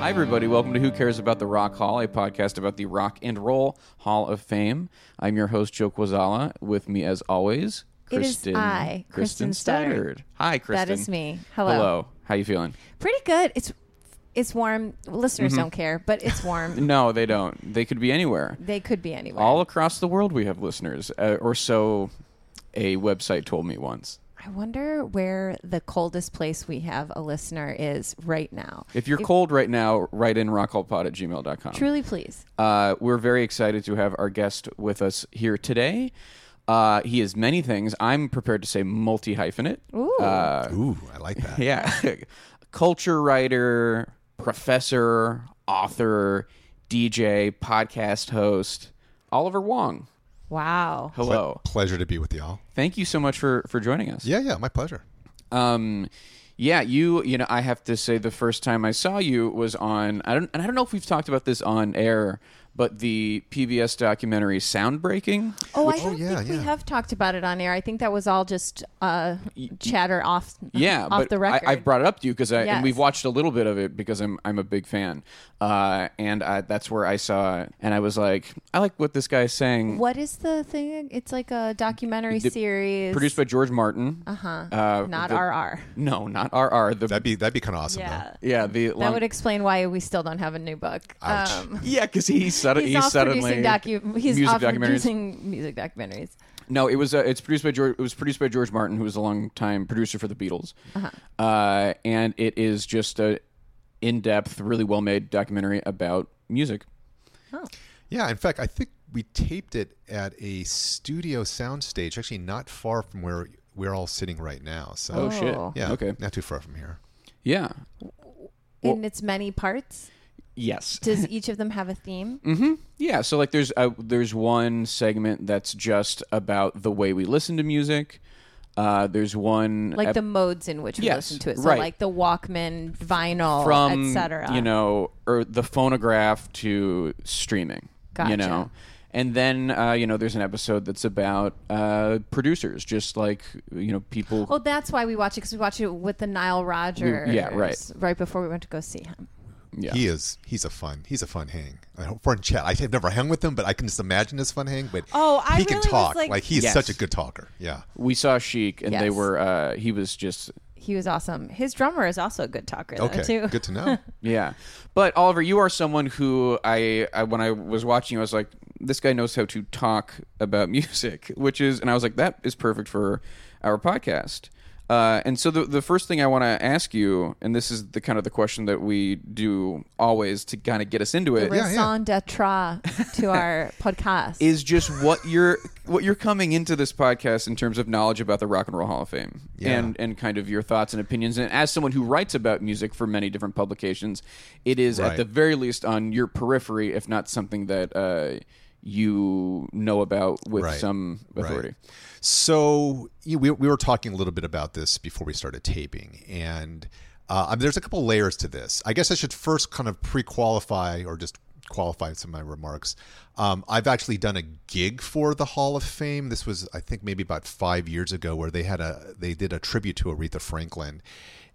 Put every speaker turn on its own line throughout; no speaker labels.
Hi, everybody. Welcome to Who Cares About the Rock Hall, a podcast about the Rock and Roll Hall of Fame. I'm your host, Joe Quazala. With me, as always,
It is
Kristen.
I, Kristen Studard.
Hi, Kristen.
That is me. Hello.
Hello. How you feeling?
Pretty good. It's it's warm. Listeners
Mm-hmm.
don't care, but it's warm.
No, they don't. They could be anywhere.
they could be anywhere.
All across the world, we have listeners, uh, or so a website told me once.
I wonder where the coldest place we have a listener is right now.
If you're cold right now, write in rockhallpod at gmail.com.
Truly, please.
Uh, we're very excited to have our guest with us here today. Uh, he is many things. I'm prepared to say multi hyphenate.
Ooh.
Uh,
Ooh, I like that.
yeah. Culture writer, professor, author, DJ, podcast host, Oliver Wang.
Wow.
Hello.
Pleasure to be with y'all.
Thank you so much for, for joining us.
Yeah, yeah, my pleasure.
Um, yeah, you, you know, I have to say the first time I saw you was on, I don't, and I don't know if we've talked about this on air, but the PBS documentary Soundbreaking.
Oh, I don't
yeah,
think we have talked about it on air. I think that was all just uh, chatter off.
Yeah,
off
but
the record.
I, I've brought it up to you because I and
Yes.
we've watched a little bit of it because I'm I'm a big fan, uh, and I, that's where I saw it, and I was like, I like what this guy's saying.
What is the thing? It's like a documentary
The-
series
Produced by George Martin.
Uh-huh.
Uh,
not
the-
RR.
No, not RR. The
That'd be that'd be kind of awesome.
Yeah.
yeah the
That would explain why we still don't have a new book.
Ouch.
Um,
yeah because he sudden
he's
he
off
suddenly
producing docu- He's
music
off
documentaries.
producing music documentaries.
No, it was uh, it's produced by George. It was produced by George Martin, who was a long time producer for the Beatles,
Uh-huh.
uh, and it is just a in depth, really well made documentary about music. Oh.
Yeah, in fact, I think we taped it at a studio soundstage, actually not far from where we're all sitting right now. So
Oh, shit!
Oh.
yeah,
okay,
not too far from here.
yeah,
In its many parts,
yes.
does each of them have a theme?
Mm-hmm. Yeah, so like there's a, there's one segment that's just about the way we listen to music. Uh, there's one
Like
ep-
the modes in which we
Yes,
listen to it. So
right.
like the Walkman, vinyl,
from
etc.
you know or the phonograph to streaming.
Gotcha.
You know. And then uh, you know there's an episode that's about uh, producers, just like you know people.
Oh, that's why we watch it because we watch it with the Nile Rodgers.
yeah, right.
Right before we went to go see him.
Yeah.
He is he's a fun he's a fun hang. A fun chat. I have never hung with him, but I can just imagine this fun hang. But
Oh, I
he can
really was
talk.
like-
he's
Yes.
such a good talker. Yeah.
we saw Chic, and they were. Uh, he was just
He was awesome. His drummer is also a good talker, though,
Okay.
too.
Good to know.
Yeah, but Oliver, you are someone who I, I when I was watching, you, I was like, this guy knows how to talk about music, which is, and I was like, that is perfect for our podcast. Uh, and so the the first thing I want to ask you, and this is the kind of the question that we do always to kind of get us into it,
The
Yeah, yeah.
raison d'etre to our podcast.
is just what you're what you're coming into this podcast in terms of knowledge about the Rock and Roll Hall of Fame
Yeah.
and and kind of your thoughts and opinions. And as someone who writes about music for many different publications, it is at the very least on your periphery, if not something that uh, you know about with
Right.
some
Right.
authority.
So you we, we were talking a little bit about this before we started taping, and uh, I mean, there's a couple layers to this. I guess I should first kind of pre-qualify or just qualify some of my remarks. Um, I've actually done a gig for the Hall of Fame. This was, I think, maybe about five years ago, where they had a they did a tribute to Aretha Franklin,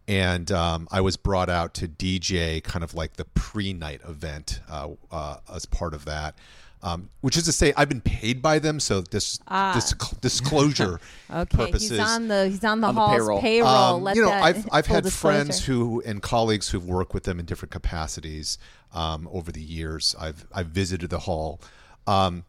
and um, I was brought out to DJ kind of like the pre-night event uh, uh, as part of that. Um, which is to say, I've been paid by them, so this, this disclosure
Ah. Okay,
purposes.
he's on the he's on the
On the
hall's
payroll.
payroll.
Um,
Let
you know,
that
I've I've had
disclosure.
friends who and colleagues who've worked with them in different capacities um, over the years. I've I've visited the hall, um,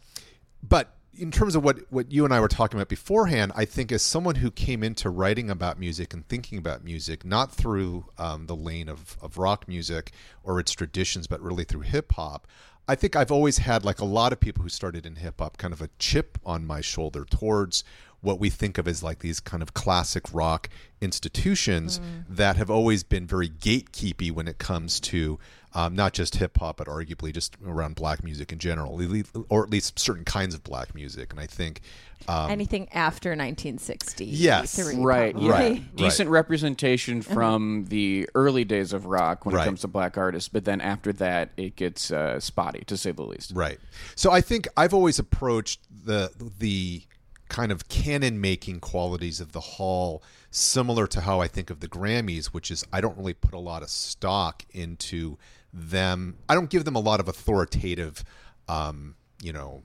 but in terms of what what you and I were talking about beforehand, I think as someone who came into writing about music and thinking about music, not through um, the lane of of rock music or its traditions, but really through hip hop. I think I've always had, like a lot of people who started in hip hop, kind of a chip on my shoulder towards what we think of as like these kind of classic rock institutions mm. that have always been very gatekeepy when it comes to um, not just hip hop, but arguably just around black music in general, or at least certain kinds of black music. And I think, um,
anything after 1960.
Yes.
Right, yeah.
Right.
Decent representation from the early days of rock when
Right.
it comes to black artists, but then after that, it gets uh, spotty, to say the least.
Right. So I think I've always approached the the kind of canon making qualities of the hall similar to how I think of the Grammys, which is I don't really put a lot of stock into them. I don't give them a lot of authoritative um, you know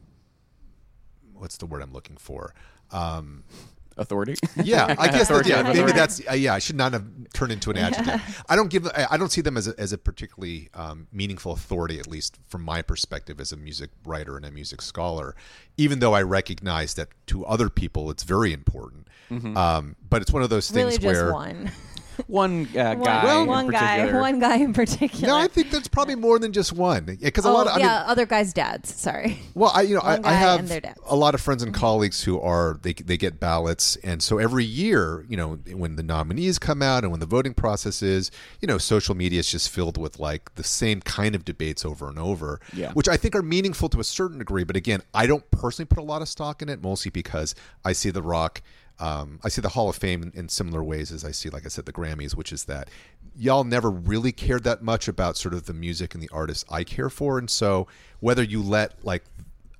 what's the word I'm looking for? Um,
Authority.
yeah, I guess that, yeah, maybe that's uh, yeah. I should not have turned into an adjective. I don't give. I I don't see them as a, as a particularly um, meaningful authority, at least from my perspective as a music writer and a music scholar. Even though I recognize that to other people it's very important, um, but it's one of those things
Really, just
where
one.
one uh,
One-
guy. in
one guy,
particular.
one guy in particular.
no, I think that's probably more than just one. Because a
oh,
lot of I
yeah,
mean,
other guys' dads. Sorry.
Well, I you know I,
One
I
guy
have
and their dads.
a lot of friends and colleagues who are they they get ballots, and so every year, you know, when the nominees come out and when the voting process is, you know, social media is just filled with like the same kind of debates over and over,
Yeah.
which I think are meaningful to a certain degree. But again, I don't personally put a lot of stock in it, mostly because I see the rock. Um, I see the Hall of Fame in, in similar ways as I see, like I said, the Grammys, which is that y'all never really cared that much about sort of the music and the artists I care for, and so whether you let like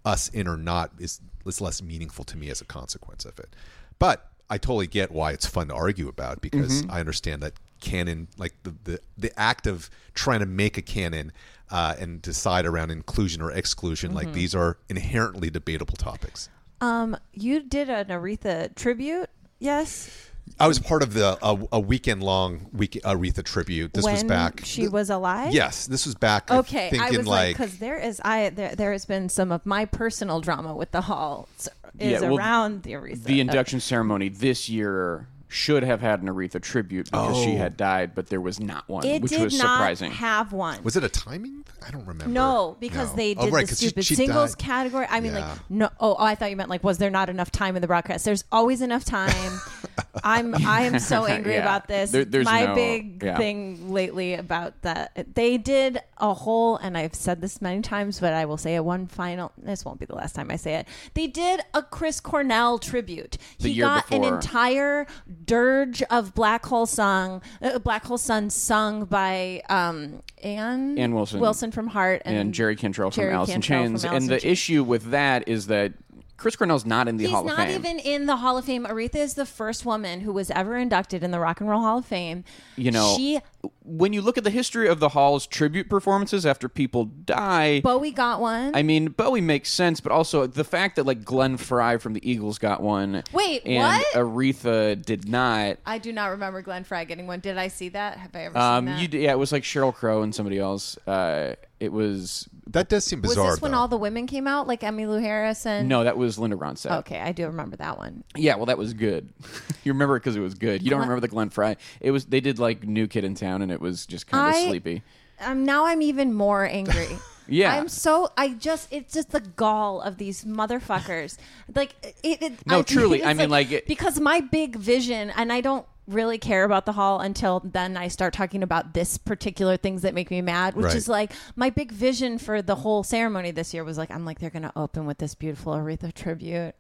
us in or not is is less meaningful to me as a consequence of it. But I totally get why it's fun to argue about because I understand that canon, like the the, the act of trying to make a canon uh, and decide around inclusion or exclusion, like these are inherently debatable topics.
Um, you did an Aretha tribute. Yes.
I was part of the a, a weekend long week Aretha tribute. This
when
was back.
she was alive.
Yes, this was back. I'm
Okay, I
thinking
was like, because there is I there, there has been some of my personal drama with the hall is
Yeah, well,
around the Aretha.
The induction ceremony this year should have had an Aretha tribute because she
Oh.
had died, but there was not one,
it
which
did
was
not
surprising.
have one.
was it a timing? I don't remember.
No, because
No.
they
Oh,
did
right,
the
'cause she-
stupid
she
singles
died.
category. I mean,
Yeah.
like, no. Oh, oh, I thought you meant like, was there not enough time in the broadcast? There's always enough time. I'm I am so angry
Yeah.
about this.
There- there's
My
no-
big
yeah.
thing lately about that they did a whole, and I've said this many times, but I will say it one final. This won't be the last time I say it. They did a Chris Cornell tribute.
The
he got an entire dirge of Black Hole song, uh, Black Hole Sun sung by um, Ann
Ann Wilson.
Wilson from Heart and,
and Jerry Cantrell from
Jerry
Alice in Chains. And the
Chains.
issue with that is that Chris Cornell's not in the
He's
Hall of Fame.
He's not even in the Hall of Fame. Aretha is the first woman who was ever inducted in the Rock and Roll Hall of Fame.
you know,
she
when you look at the history of the Hall's tribute performances after people die,
Bowie got one.
I mean, Bowie makes sense, but also the fact that like Glenn Frey from the Eagles got one.
Wait,
and
what?
Aretha did not.
I do not remember Glenn Frey getting one. Did I see that? Have I ever
Um,
seen that?
you d- yeah, it was like Sheryl Crow and somebody else. Uh, it was
That does seem bizarre.
was
bizarre.
this when
though.
all the women came out, like Emmylou Harris and?
no, that was Linda Ronstadt.
Okay, I do remember that one.
Yeah, well, that was good. you remember it because it was good. You don't remember the Glenn Frey? It was they did like New Kid in Town, and it was just kind of
I-
sleepy.
Um, now I'm even more angry.
Yeah.
I'm so I just it's just the gall of these motherfuckers. Like it. it
No,
I-
truly,
it's
I mean, like, it-
because my big vision, and I don't really care about the hall until then I start talking about this particular things that make me mad, which
Right.
is like my big vision for the whole ceremony this year was like I'm like they're going to open with this beautiful Aretha tribute.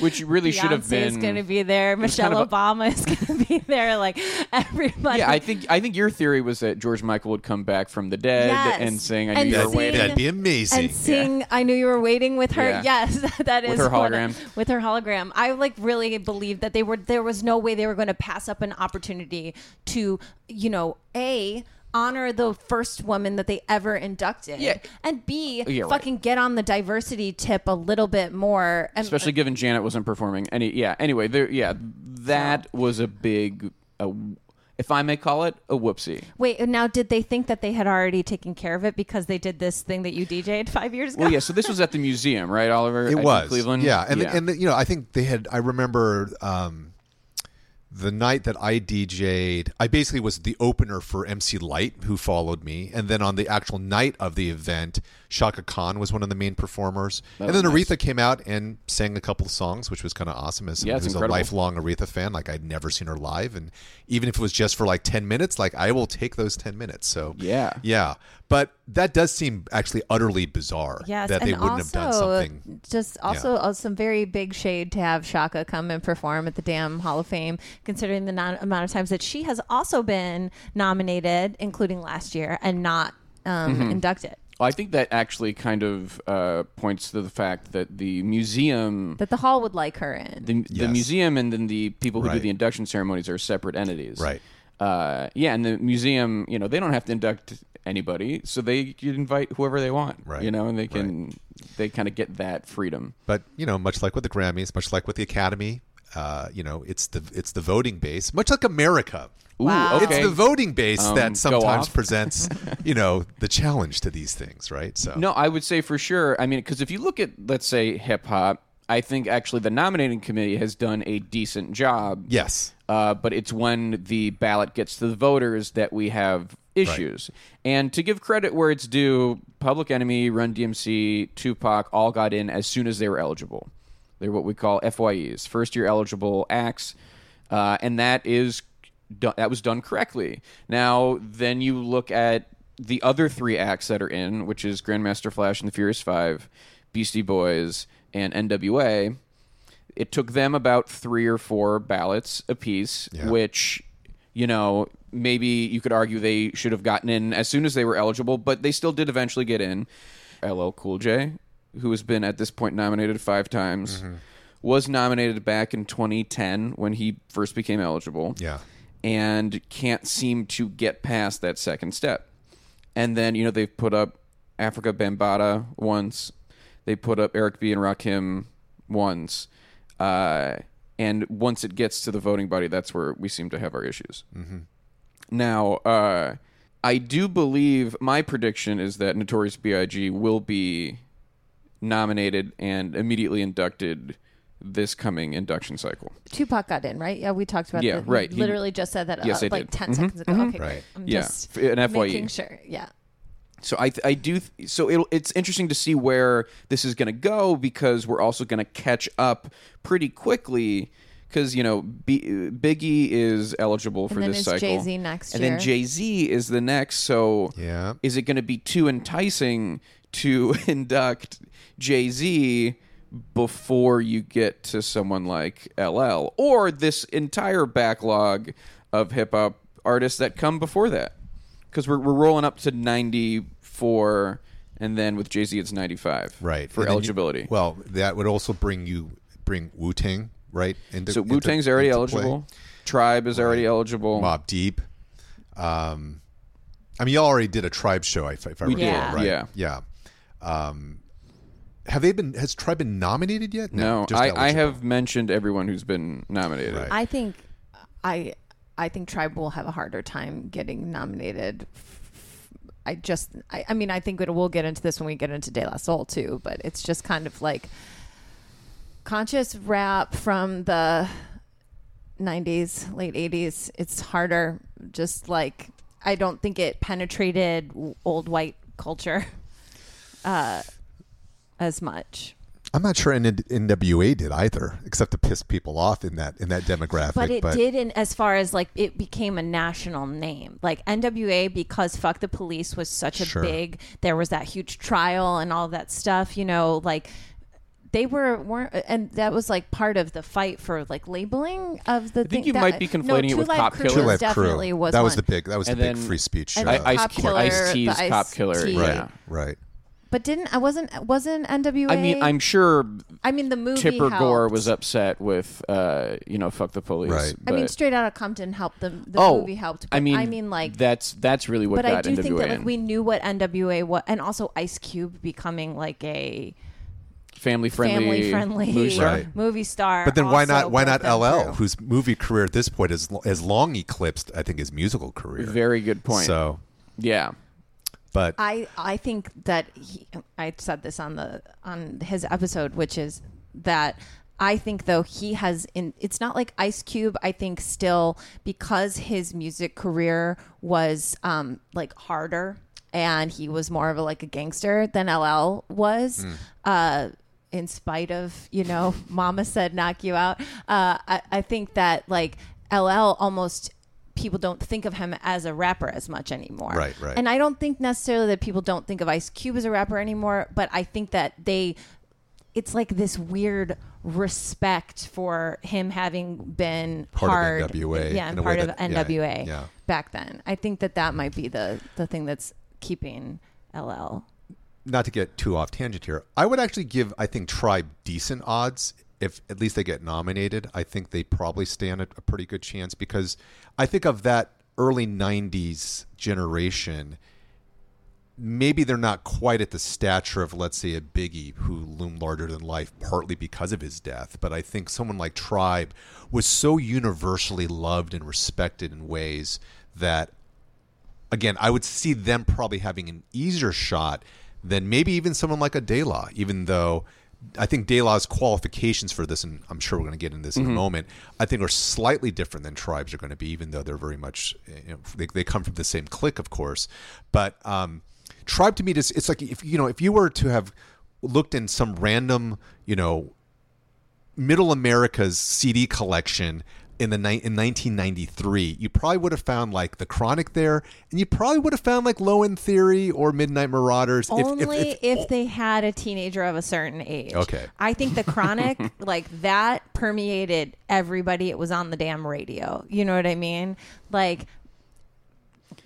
which really should have
Beyonce
been.
is going to be there. Michelle
kind of a-
Obama is going to be there. Like everybody.
Yeah, I think I think your theory was that George Michael would come back from the dead
Yes.
and sing "I knew
And
you were
sing-
waiting."
That'd be amazing.
and sing "I Knew You Were Waiting" with her.
Yeah.
Yes, that is with
her
what-
hologram.
with her hologram. I like really believed that they were. There was no way they were going to pass up an opportunity to, you know, a honor the first woman that they ever inducted,
Yeah.
and b
Yeah, right.
fucking get on the diversity tip a little bit more. And,
especially given Janet wasn't performing. Any, yeah. Anyway, there, yeah, that was a big, uh, if I may call it, a whoopsie.
Wait, now did they think that they had already taken care of it because they did this thing that you DJ'd five years ago?
Well, yeah. So this was at the museum, right, Oliver?
It
At
was
Cleveland.
yeah, and and you know, I think they had. I remember um, the night that I DJ'd. I basically was the opener for MC Lyte, who followed me, and then on the actual night of the event, Chaka Khan was one of the main performers, and then
was nice.
Aretha came out and sang a couple of songs, which was kind of awesome. As
Yeah,
someone
it's
who's a lifelong Aretha fan, like I'd never seen her live, and even if it was just for like ten minutes, like I will take those ten minutes. So
Yeah.
yeah. But that does seem actually utterly bizarre.
Yes,
that they
and
wouldn't
also,
have done something.
Just also uh, some very big shade to have Shaka come and perform at the damn Hall of Fame, considering the non- amount of times that she has also been nominated, including last year, and not um,
Mm-hmm.
inducted.
I think that actually kind of uh, points to the fact that the museum,
That the hall would like her in.
the, the museum, and then the people who do the induction ceremonies are separate entities.
Right.
Uh, yeah, and the museum, you know, they don't have to induct anybody, so they can invite whoever they want.
Right.
You know, and they can they kind of get that freedom.
But you know, much like with the Grammys, much like with the Academy, uh, you know, it's the it's the voting base, much like America.
Ooh,
Wow.
okay.
It's the voting base
Um,
that sometimes presents, you know, the challenge to these things, right? So
No, I would say for sure. I mean, because if you look at, let's say, hip hop, I think actually the nominating committee has done a decent job.
yes,
Uh, but it's when the ballot gets to the voters that we have issues. And to give credit where it's due, Public Enemy, Run DMC, Tupac all got in as soon as they were eligible. They're what we call FYEs, first year eligible acts, uh, and that is done, that was done correctly. Now, then you look at the other three acts that are in, which is Grandmaster Flash and the Furious Five, Beastie Boys, and NWA it took them about three or four ballots apiece,
Yeah.
which you know maybe you could argue they should have gotten in as soon as they were eligible, but they still did eventually get in. LL Cool J, who has been at this point nominated five times,
Mm-hmm.
was nominated back in 2010 when he first became eligible.
Yeah.
and can't seem to get past that second step. And then you know they've put up Afrika Bambaataa once, they put up Eric B and Rakim once, uh, and once it gets to the voting body, that's where we seem to have our issues. Mm-hmm. Now, uh, I do believe my prediction is that Notorious B.I.G. will be nominated and immediately inducted this coming induction cycle.
Tupac got in, right? Yeah, we talked about
Yeah,
that.
right. He-
Literally just said that
Yes,
uh,
I
like
did.
10
Mhm,
seconds ago.
mhm.
Okay,
Right.
I'm
Yeah,
just
f- an FYE.
making sure. Yeah.
So I I do th- so it, it's interesting to see where this is going to go because we're also going to catch up pretty quickly because you know B, Biggie is eligible for
then
this
is
cycle.
Jay-Z next
and
year.
then Jay Z is the next. So
Yeah.
is it going to be too enticing to induct Jay Z? Before you get to someone like LL, or this entire backlog of hip hop artists that come before that, because we're, we're rolling up to 94 and then with jay-z it's 95
right
for
And then you-
eligibility
well, that would also bring you bring Wu Tang right into
so wu-tang's already
into play.
eligible tribe is already eligible
Mobb Deep. Um, I mean, y'all already did a Tribe show, if, if I recall,
did,
right?
yeah.
yeah. Um, have they been? Has Tribe been nominated yet?
no
just
I, I
eligible.
have mentioned everyone who's been nominated
Right.
I think I I think Tribe will have a harder time getting nominated. I just I, I mean I think it, we'll get into this when we get into De La Soul too, but it's just kind of like conscious rap from the 90s, late 80s. It's harder just like I don't think it penetrated old white culture uh as much.
I'm not sure N- NWA did either, except to piss people off in that in that demographic.
But it did in as far as like it became a national name. Like NWA because fuck the police was such a
Sure.
big there was that huge trial and all that stuff, you know, like they were weren't uh, and that was like part of the fight for like labeling of the
I think
thing
you
that,
might be
no,
conflating it with
Live
Cop
Crew
Killer.
Two Life
definitely
Crew.
was
that was the big. That was the
And
big free speech show.
And then
Ice
Cop Killer,
Ice T's
the
Cop Killer,
T.
right,
yeah.
right.
But didn't I wasn't wasn't NWA
I mean, I'm sure
I mean the movie
Tipper Gore was upset with, uh, you know, fuck the police.
Right.
I mean,
but-
Straight Outta Compton helped the the
oh,
movie helped.
I mean,
I mean, like
that's that's really what
but
got
I do
NWA
think that like we knew what NWA was, and also Ice Cube becoming like a
family friendly,
family friendly
movie star.
Right.
movie star.
But then why not? Why not LL,
through.
whose movie career at this point is has long eclipsed, I think, his musical career.
Very good point.
So,
yeah,
but
I I think that he, I said this on the on his episode, which is that I think though he has in it's not like Ice Cube. I think still because his music career was um like harder and he was more of a like a gangster than LL was. Uh, in spite of you know, Mama said knock you out. Uh, I, I think that like LL almost people don't think of him as a rapper as much anymore.
Right, right.
And I don't think necessarily that people don't think of Ice Cube as a rapper anymore, but I think that they it's like this weird respect for him having been
Part of NWA
yeah, and part of
that- yeah,
NWA
yeah.
back then. I think that that might be the the thing that's keeping LL.
not to get too off tangent here, I would actually give I think Tribe decent odds if at least they get nominated. I think they probably stand a, a pretty good chance because I think of that early '90s generation. Maybe they're not quite at the stature of, let's say, a Biggie who loomed larger than life, partly because of his death. But I think someone like Tribe was so universally loved and respected in ways that again, I would see them probably having an easier shot than maybe even someone like a De La, even though I think De La's qualifications for this, and I'm sure we're going to get into this in a moment, I think are slightly different than Tribes are going to be, even though they're very much, you know, they, they come from the same clique, of course. But um, Tribe to me, just, it's like if, you know, if you were to have looked in some random, you know, Middle America's CD collection in the ni- in 1993, you probably would have found like the Chronic there, and you probably would have found like Low End Theory or Midnight Marauders. if- if- if-
if, they had a teenager of a certain age.
Okay.
I think the chronic, like that permeated everybody. It was on the damn radio. You know what I mean? Like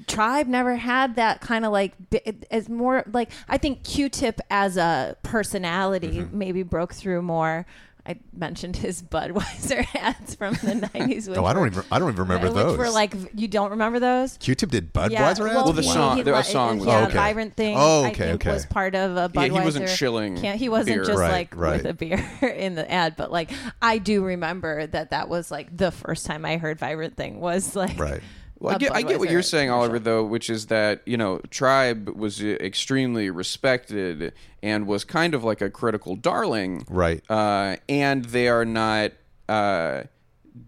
Tribe never had that kind of like it's more like I think Q-Tip as a personality
Mm-hmm.
maybe broke through more. I mentioned his Budweiser ads from the 90s. which
oh, I don't even I don't even remember
which
those.
were like you don't remember those?
Q-Tip did Budweiser
Yeah,
ads.
Well, the
he-
song-
he
there was
li-
a song with-
yeah,
Oh, okay.
vibrant thing.
Oh,
I
okay,
think
okay.
was part of a
Yeah,
Budweiser.
he wasn't shilling
Can't- he wasn't
beer.
just
Right,
like
right.
with a beer in the ad, but like I do remember that that was like the first time I heard vibrant thing was like
Right.
Well, I
a
get, I get what you're saying,
commercial.
Oliver, though, which is that you know Tribe was uh, extremely respected and was kind of like a critical darling,
Right.
Uh, and they are not uh,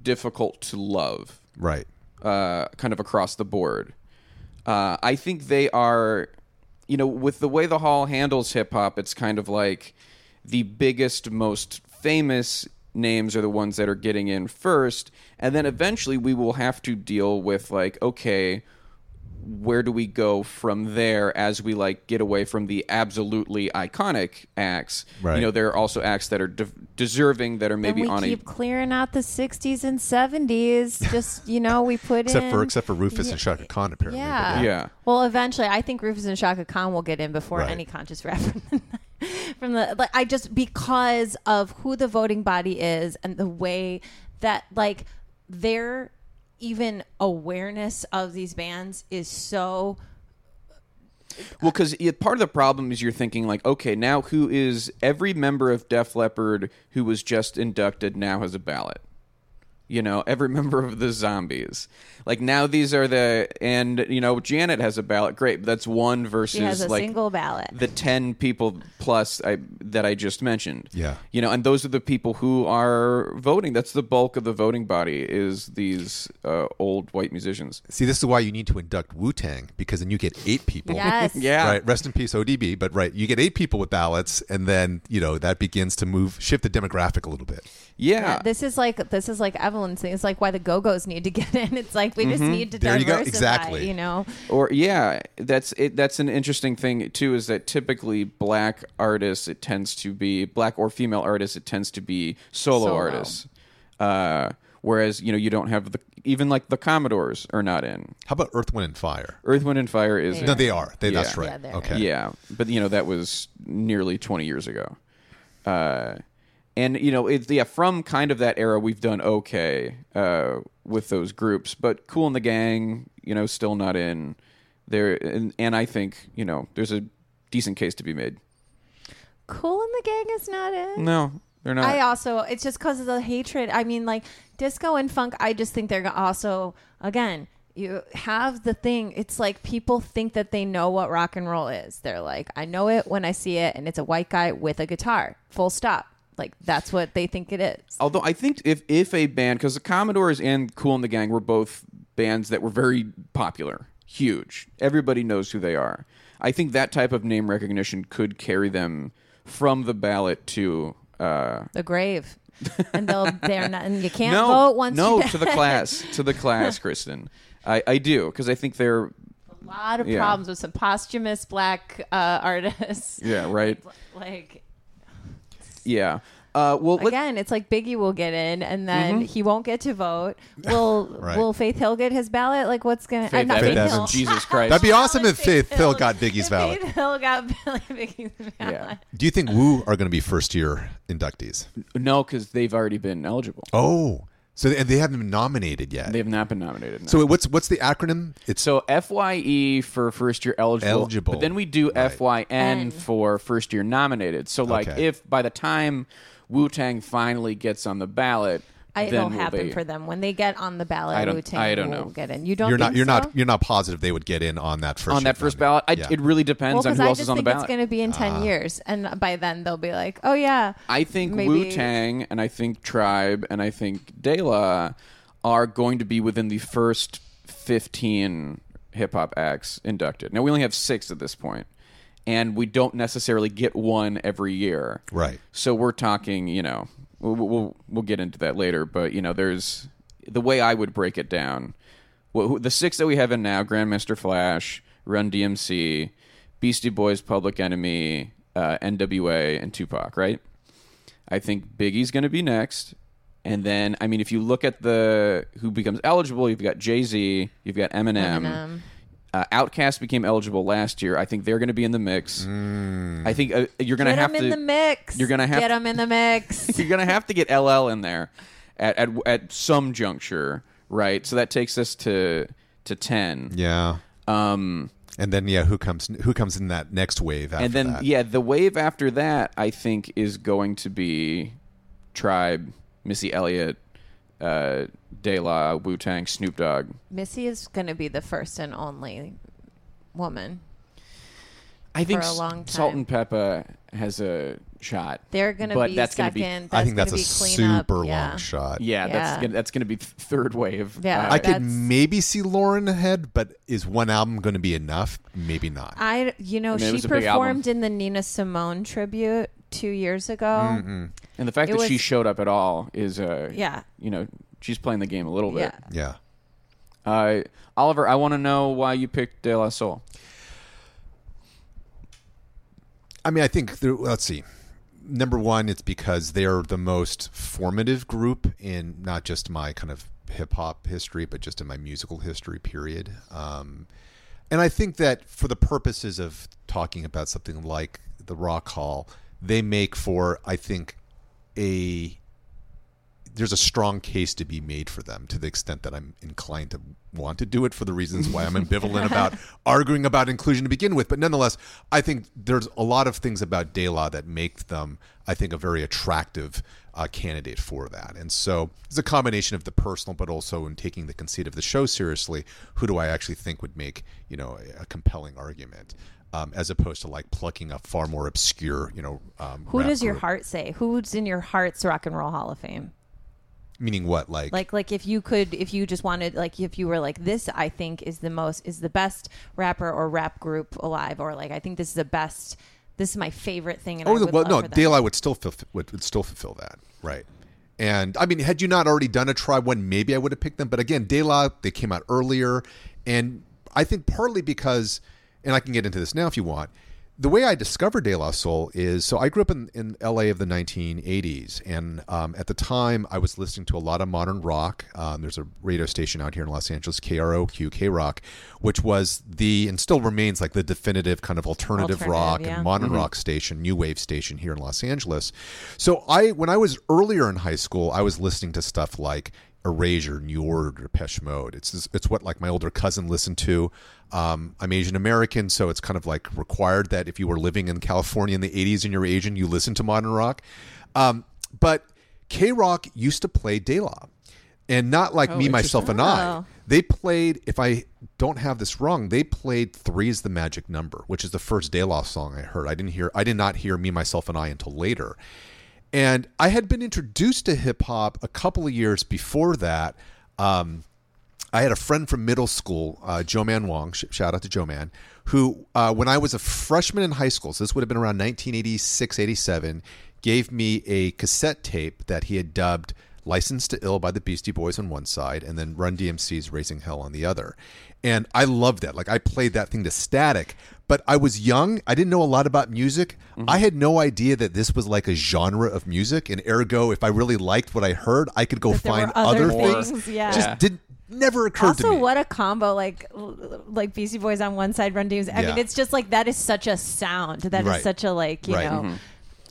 difficult to love,
right.
uh, kind of across the board. Uh, I think they are, you know, with the way the Hall handles hip hop, it's kind of like the biggest, most famous names are the ones that are getting in first, and then eventually we will have to deal with like, okay, where do we go from there as we like get away from the absolutely iconic acts?
Right.
You know, there are also acts that are de- deserving that are maybe
and we
on
keep
a
clearing out the 60s and 70s. Just you know, we put
Except
in
for except for Rufus and Chaka Khan apparently.
Yeah.
Yeah.
Well, eventually, I think Rufus and Chaka Khan will get in before
Right.
any conscious rapper. From the like, I just because of who the voting body is and the way that like their even awareness of these bands is so
Well, because part of the problem is you're thinking like, okay, now who is every member of Def Leppard who was just inducted now has a ballot. You know, every member of the zombies. Like now, these are the and you know Janet has a ballot. Great, that's one versus
She has a
like
single ballot.
the ten people plus I, that I just mentioned.
Yeah.
you know, and those are the people who are voting. That's the bulk of the voting body is these uh, old white musicians.
See, this is why you need to induct Wu Tang because then you get eight people.
Yes.
Yeah.
Right. Rest in peace, ODB. But right, you get eight people with ballots, and then you know that begins to move, shift the demographic a little bit.
Yeah,
Yeah, this is like this is like Evelyn's thing. It's like why the Go Go's need to get in. It's like we just need to
There you go.
diversify.
Exactly.
You know,
or yeah that's it that's an interesting thing too is that typically black artists it tends to be black or female artists it tends to be solo,
Solo.
artists uh, whereas you know you don't have the even like the commodores are not in
How about Earth, Wind, and Fire?
earth wind and fire is
No, they are. They, That's right.
Yeah, they're
okay.
yeah but you know that was nearly 20 years ago uh, and you know it's yeah from kind of that era we've done okay uh, with those groups but cool and the gang you know still not in there and, and i think you know there's a decent case to be made
Cool and the Gang is not in.
no they're not
I also it's just because of the hatred. I mean, like disco and funk. I just think they're also again. You have the thing. It's like people think that they know what rock and roll is. They're like, I know it when I see it, and it's a white guy with a guitar. Full stop. Like that's what they think it is.
Although I think if if a band because the Commodores and Cool and the Gang were both bands that were very popular, huge. Everybody knows who they are. I think that type of name recognition could carry them from the ballot to uh,
The grave, and they'll they're not. And you can't
no
vote once.
no to the class to the class, Kristen. I, I do because I think they're
A lot of
Yeah.
problems with some posthumous black uh, artists.
yeah right
Like
yeah. Uh, well, let,
again, it's like Biggie will get in, and then
Mm-hmm.
he won't get to vote. Will
Right.
Will Faith Hill get his ballot? Like, what's gonna?
Faith
uh, not
Evans.
Faith Hill.
Jesus Christ.
That'd be awesome if
Faith
Faith Hill got Biggie's
if
ballot.
Faith Hill got Biggie's ballot.
Yeah.
Do you think Wu are going to be first year inductees?
no, because they've already been eligible.
Oh, so they, and they haven't been nominated yet.
They have not been nominated. no.
so what's what's the acronym? It's
So FYE for first year eligible,
Eligible.
but then we do
Right.
FYN
N.
for first year nominated. So like
Okay.
if by the time Wu Tang finally gets on the ballot,
I,
then
it'll
will
happen
they-
for them when they get on the ballot.
I don't-
Wu-Tang
I don't
will
know.
Get in. You don't.
you're not you're
so?
not you're not positive they would get in on that first
on that first ballot. I,
Yeah.
It really depends
Well,
on
because
who
I
else
just
is on the
think it's going to be in ten ah. years, and by then they'll be like, "Oh yeah."
I think Wu Tang and I think Tribe and I think De La are going to be within the first 15 hip hop acts inducted. Now, we only have six at this point, and we don't necessarily get one every year.
Right.
So we're talking, you know, we'll, we'll, we'll get into that later, but, you know, there's the way I would break it down. Well, the six that we have in now Grandmaster Flash, Run DMC, Beastie Boys, Public Enemy, uh, NWA, and Tupac, right? I think Biggie's going to be next. And then, I mean, if you look at the who becomes eligible, you've got Jay Z, you've got Eminem.
Eminem.
Uh, OutKast became eligible last year. I think they're going to be in the mix. I think uh, you're going to
Get
have
them
to
in the mix.
You're going to have to
get them in the mix.
you're going to have to get LL in there at, at at some juncture, right? So that takes us to to ten.
Yeah.
Um,
And then yeah, who comes who comes in that next wave after
and then
that?
yeah, the wave after that, I think, is going to be Tribe, Missy Elliott, uh, De La, Wu Tang, Snoop Dogg.
Missy is going to be the first and only woman.
I think
For a
S-
long
Salt and Pepa has a shot.
They're going to be
that's gonna
second.
be-
I think
gonna
that's a
be cleanup.
super
yeah.
long shot.
Yeah,
Yeah.
that's gonna, that's going to be third wave.
Yeah.
Uh,
I could maybe see Lauren ahead, but is one album going to be enough? Maybe not.
I, you know,
I mean,
she
was a big album.
performed in the Nina Simone tribute two years ago.
And the fact
it
that she showed up at all is, uh,
Yeah.
you know, she's playing the game a little bit.
Yeah.
yeah.
Uh, Oliver, I want to know why you picked De La Soul.
I mean, I think there, let's see. Number one, it's because they're the most formative group in not just my kind of hip hop history, but just in my musical history. Period. Um, and I think that for the purposes of talking about something like the Rock Hall, they make for I think a there's a strong case to be made for them to the extent that I'm inclined to want to do it for the reasons why I'm ambivalent about arguing about inclusion to begin with. But nonetheless, I think there's a lot of things about De La that make them, I think, a very attractive uh, candidate for that. And so it's a combination of the personal, but also in taking the conceit of the show seriously. Who do I actually think would make you know a, a compelling argument? Um, as opposed to like plucking a far more obscure, you know, um,
Who does your
group.
heart say? Who's in your heart's Rock and Roll Hall of Fame?
Meaning what? Like,
Like, like if you could, if you just wanted, like, if you were like, this, I think is the most, is the best rapper or rap group alive, or like, I think this is the best. This is my favorite thing. And
Oh, the- well, no. Dale, I would still fulfill, would, would still fulfill that, right? And I mean, had you not already done a try one, maybe I would have picked them. But again, De La, they came out earlier, and I think partly because, and I can get into this now if you want. The way I discovered De La Soul is so I grew up in, in LA of the 1980s, and um, at the time I was listening to a lot of modern rock. Um, there's a radio station out here in Los Angeles, KROQ, K Rock, which was the and still remains like the definitive kind of alternative,
Alternative,
rock
yeah.
and modern rock station, new wave station here in Los Angeles. So I, when I was earlier in high school, I was listening to stuff like Erasure, New Order, Depeche Mode. It's it's what like my older cousin listened to. Um, I'm Asian American, so it's kind of like required that if you were living in California in the 80s and you're Asian, you listen to modern rock. Um, but K Rock used to play De La, and not like me, myself, and I.
Oh.
They played, if I don't have this wrong, they played Three is the Magic Number, which is the first De La song I heard. I didn't hear, I did not hear Me, Myself, and I until later. And I had been introduced to hip hop a couple of years before that. Um, I had a friend from middle school, uh, Joe Man Wong, sh- shout out to Joe Man, who, uh, when I was a freshman in high school, so this would have been around 1986, 87, gave me a cassette tape that he had dubbed Licensed to Ill by the Beastie Boys on one side and then Run DMC's Raising Hell on the other. And I loved that. Like, I played that thing to static, but I was young. I didn't know a lot about music. I had no idea that this was like a genre of music. And ergo, if I really liked what I heard, I could go
That
find
other
things.
things, yeah.
Just
Yeah.
did never occurred to me.
Also, what a combo! Like, like Beastie Boys on one side, Run DMC. I
Yeah.
mean, it's just like that is such a sound. That is
Right.
such a like you
Right.
know,
Mhm.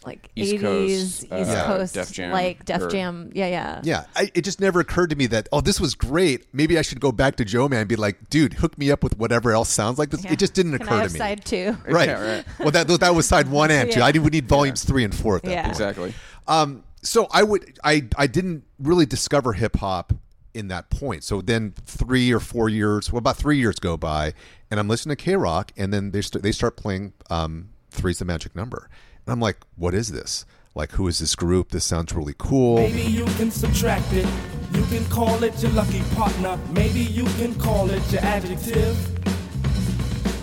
Like
East
eighties
Coast, uh,
East
Yeah.
Coast,
Def Jam,
like Def
or-
Jam. Yeah, yeah.
Yeah, I, it just never occurred to me that oh, this was great. Maybe I should go back to Joe Man and be like, dude, hook me up with whatever else sounds like this.
Yeah.
It just didn't
Can
occur
I
to me.
Side two.
Right.
Yeah, right.
Well, that that was side one and two.
Yeah.
I did, would need volumes three and four at that
Yeah.
point.
Exactly.
Um, so I would I I didn't really discover hip hop in that point. So then three or four years, well, about three years go by, and I'm listening to K Rock, and then they st- they start playing um, Three's the Magic Number, and I'm like, what is this? Like, who is this group? This sounds really cool.
Maybe you can subtract it. You can call it your lucky partner. Maybe you can call it your adjective.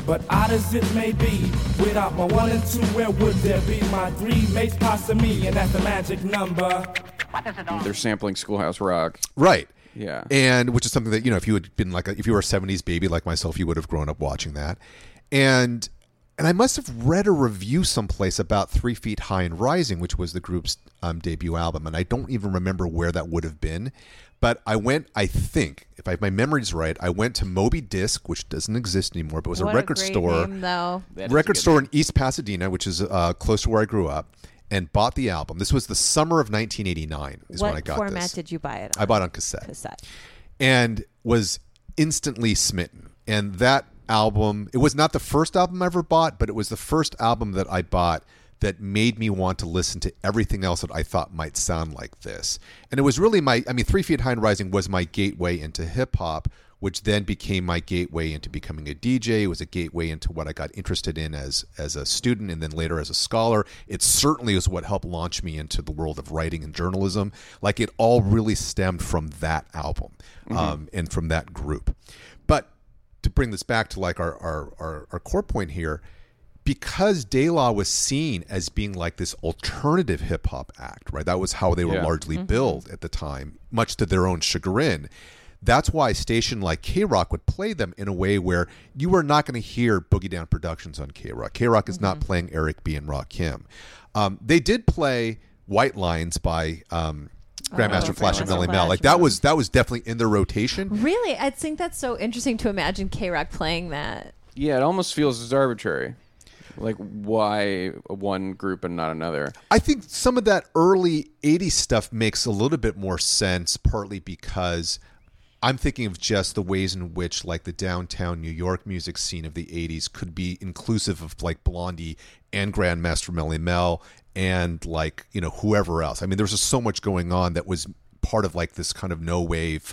But odd as it may be, without my one and two, where would there be my three mates past me? And that's the magic number.
They're sampling Schoolhouse Rock.
Right.
Yeah.
And which is something that, you know, if you had been like, a, if you were a 70s baby like myself, you would have grown up watching that. And, and I must have read a review someplace about Three Feet High and Rising, which was the group's um, debut album. And I don't even remember where that would have been. But I went, I think, if I, my memory's right, I went to Moby Disc, which doesn't exist anymore, but was
What
a record
great
store
name, though.
record store in East Pasadena, which is uh, close to where I grew up, and bought the album. This was the summer of 1989. Is
what
when I got
format
this.
did you buy it? On?
I bought it on cassette,
cassette.
and was instantly smitten. And that album, it was not the first album I ever bought, but it was the first album that I bought that made me want to listen to everything else that I thought might sound like this. And it was really my, I mean, Three Feet High and Rising was my gateway into hip hop, which then became my gateway into becoming a DJ. It was a gateway into what I got interested in as as a student and then later as a scholar. It certainly was what helped launch me into the world of writing and journalism. Like it all really stemmed from that album um, and from that group. To bring this back to like our our, our, our core point here, because De La was seen as being like this alternative hip hop act, right? That was how they were
Yeah.
largely billed at the time, much to their own chagrin. That's why a station like K Rock would play them in a way where you are not going to hear Boogie Down Productions on K Rock. K Rock is not playing Eric B. and Rakim. Um, they did play White Lines by um, Grandmaster oh, Flash and Melle Mel. Like that was that was definitely in their rotation.
Really, I think that's so interesting to imagine K Rock playing that.
Yeah, it almost feels as arbitrary. Like why one group and not another?
I think some of that early 80s stuff makes a little bit more sense, partly because I'm thinking of just the ways in which, like, the downtown New York music scene of the 80s could be inclusive of, like, Blondie and Grandmaster Melle Mel and like you know whoever else. I mean, there was just so much going on that was part of like this kind of no wave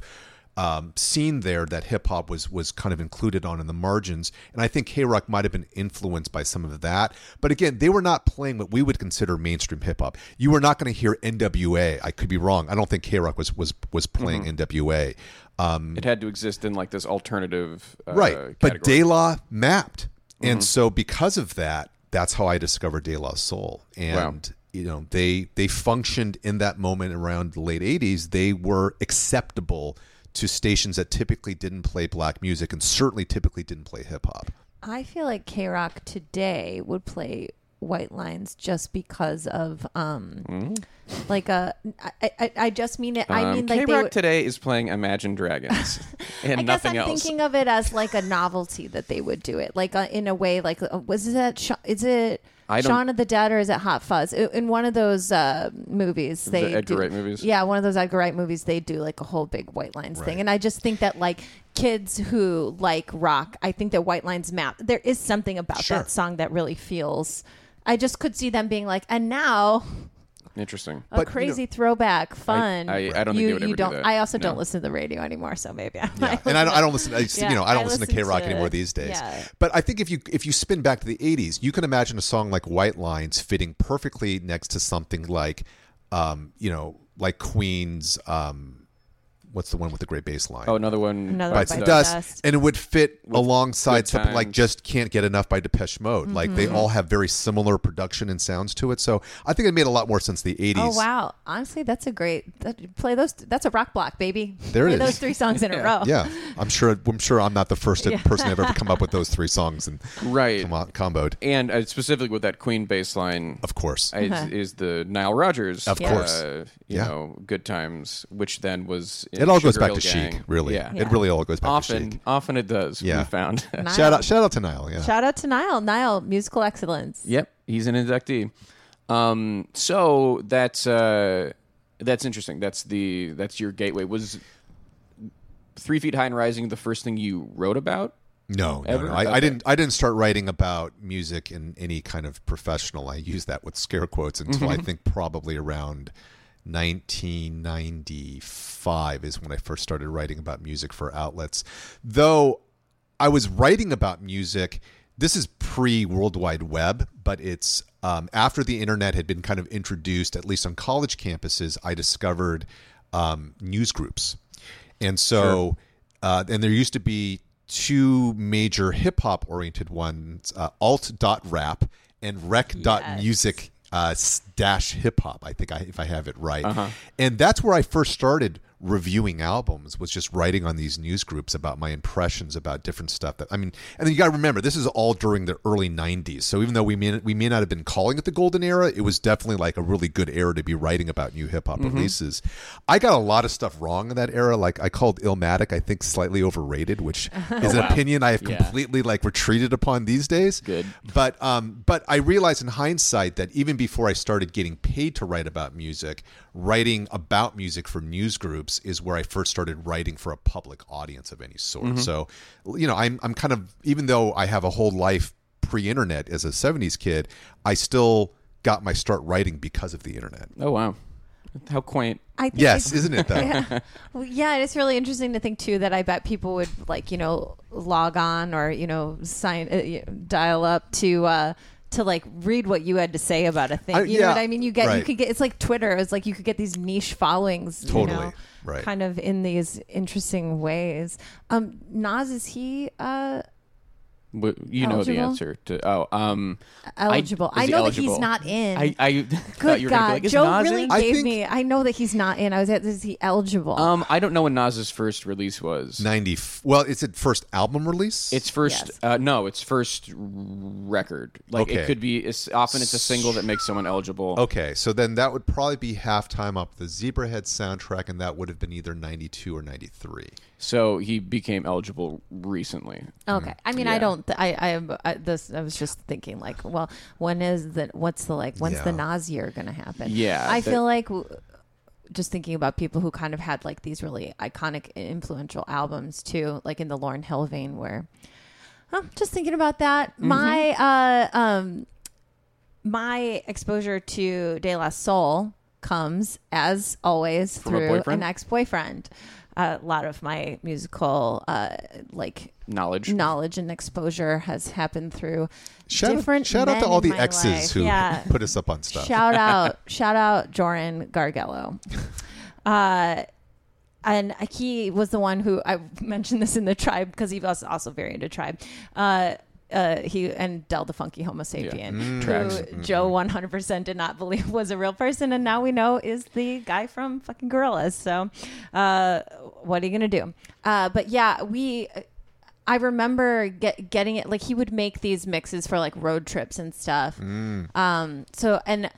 um, scene there that hip hop was was kind of included on in the margins, and I think K Rock might have been influenced by some of that. But again, they were not playing what we would consider mainstream hip hop. You were not going to hear N.W.A. I could be wrong. I don't think K Rock was was was playing
Mhm.
N.W.A. Um,
It had to exist in like this alternative, uh,
right? But
category.
De La mapped, and
Mhm.
so because of that, that's how I discovered De La Soul, and. You know, they they functioned in that moment around the late '80s. They were acceptable to stations that typically didn't play black music, and certainly typically didn't play hip hop.
I feel like K Rock today would play White Lines just because of um like a I, I, I just mean it I
Um,
mean like they
K-Rock
would,
today is playing Imagine Dragons and
I guess
nothing
I'm
else.
thinking of it as like a novelty that they would do it like uh, in a way like uh, was that Sha- is it
I don't-
Shaun of the Dead or is it Hot Fuzz I- in one of those uh, movies
The
they
Edgar
do,
Wright movies?
yeah one of those Edgar Wright movies they do like a whole big White Lines thing and I just think that like kids who like rock I think that White Lines map there is something about
Sure.
that song that really feels I just could see them being like and now
Interesting.
a crazy throwback fun
I- I don't think
you,
they would
you
ever do
don't
that.
I also don't listen to the radio anymore so maybe I
Yeah, and I don't, I don't listen. I, just-
Yeah,
you know, I don't
I
listen, to
listen
K Rock
to-
anymore these days.
yeah.
But I think if you if you spin back to the '80s, you can imagine a song like White Lines fitting perfectly next to something like, um, you know, like Queen's. Um, what's the one with the great bass line?
Oh, another one.
Another
Bites
one
the dust,
dust.
and it would fit
With
alongside something like "Just Can't Get Enough" by Depeche Mode. Like they
Mm-hmm.
all have very similar production and sounds to it. So I think it made a lot more sense the '80s.
Oh wow! Honestly, that's a great that, play. Those that's a rock block, baby.
There it
play
is.
those three songs in a row.
Yeah, I'm sure. I'm sure I'm not the first
Yeah.
person to ever come up with those three songs and
Right.
come on, comboed.
And uh, specifically with that Queen bass line,
Of course.
is,
Uh-huh.
is the Nile Rodgers,
Of
uh,
course.
you
Yeah.
know, Good Times, which then was in
It all goes
Sugar
back
Hill
to
Gang.
Chic, really.
Yeah,
It really all goes back
often,
to Chic.
Mm-hmm.
often it does.
Yeah.
we found.
Nile.
Shout out, shout out to Nile. Yeah.
Shout out to Nile. Nile, musical excellence.
Yep, he's an inductee. Um, so that's uh, that's interesting. That's the that's your gateway. Was Three Feet High and Rising the first thing you wrote about?
No, no,
Ever?
no. I, I didn't. I didn't start writing about music in any kind of professional. I use that with scare quotes until I think probably around 1995 is when I first started writing about music for outlets. Though I was writing about music. This is pre World Wide Web, but it's um, after the internet had been kind of introduced, at least on college campuses. I discovered um, news groups, and so uh, and there used to be two major hip hop oriented ones: uh, alt.rap and rec.music uh, dash hip hop. I think I, if I have it right, and that's where I first started reviewing albums was just writing on these news groups about my impressions about different stuff that I mean and then you got to remember this is all during the early 90s so even though we may we may not have been calling it the golden era it was definitely like a really good era to be writing about new hip hop releases. I got a lot of stuff wrong in that era. Like I called Illmatic I think slightly overrated which is an opinion I have
Yeah.
completely like retreated upon these days.
Good.
but um, but I realized in hindsight that even before I started getting paid to write about music, writing about music for news groups is where I first started writing for a public audience of any sort.
Mm-hmm.
So, you know, I'm I'm kind of even though I have a whole life pre-internet as a '70s kid, I still got my start writing because of the internet.
Oh wow, how quaint!
I think
Yes, isn't it though?
yeah. Well, yeah, and it's really interesting to think too that I bet people would like you know log on or you know sign uh, dial up to uh to like read what you had to say about a thing.
I-
you know what I mean? You get you could get it's like Twitter. It's like you could get these niche followings. You
Totally,
know,
right.
Kind of in these interesting ways. Um, Nas is he uh
W- You know the answer to oh um
eligible?
is
I,
he
know that he's not in.
I, I
Good
you were gonna
God,
like,
Joe
Nas
really
in?
I
gave
think-
me. I know that he's not in. I was at. Is he eligible?
Um, I don't know when Nas's first release was.
90. f- Well, it's its first album release.
Its first,
Yes.
uh, no, its first record. Like
Okay.
it could be. It's, often it's a single that makes someone eligible.
Okay, so then that would probably be halftime up the Zebrahead soundtrack, and that would have been either 92 or 93.
So he became eligible recently.
Okay. I mean, I
Yeah.
don't. I, I. am- I. This. I was just thinking, like, well, when is the? What's the like? When's the
Yeah.
Nas year gonna happen?
Yeah,
I
that-
feel like. w- Just thinking about people who kind of had like these really iconic, influential albums too, like in the Lauryn Hill vein, where. Huh, just thinking about that.
Mm-hmm.
My uh, um, my exposure to De La Soul comes, as always,
a
through
boyfriend?
an ex-boyfriend. A lot of my musical, uh, like
Knowledge.
knowledge and exposure has happened through
Shout, out,
different.
shout out
men
to all
in
the
my
exes
life.
who
yeah.
put us up on stuff.
Shout out, shout out, Joran Gargello. Uh, and he was the one who I mentioned this in the tribe because he was also very into tribe. Uh, uh, he and Del the Funky Homosapien,
Mm.
Tracks.
who Joe 100% did not believe was a real person, and now we know is the guy from fucking Gorillaz. So, uh, what are you gonna do? Uh, but yeah, we. I remember get, getting it like he would make these mixes for like road trips and stuff. Um, so and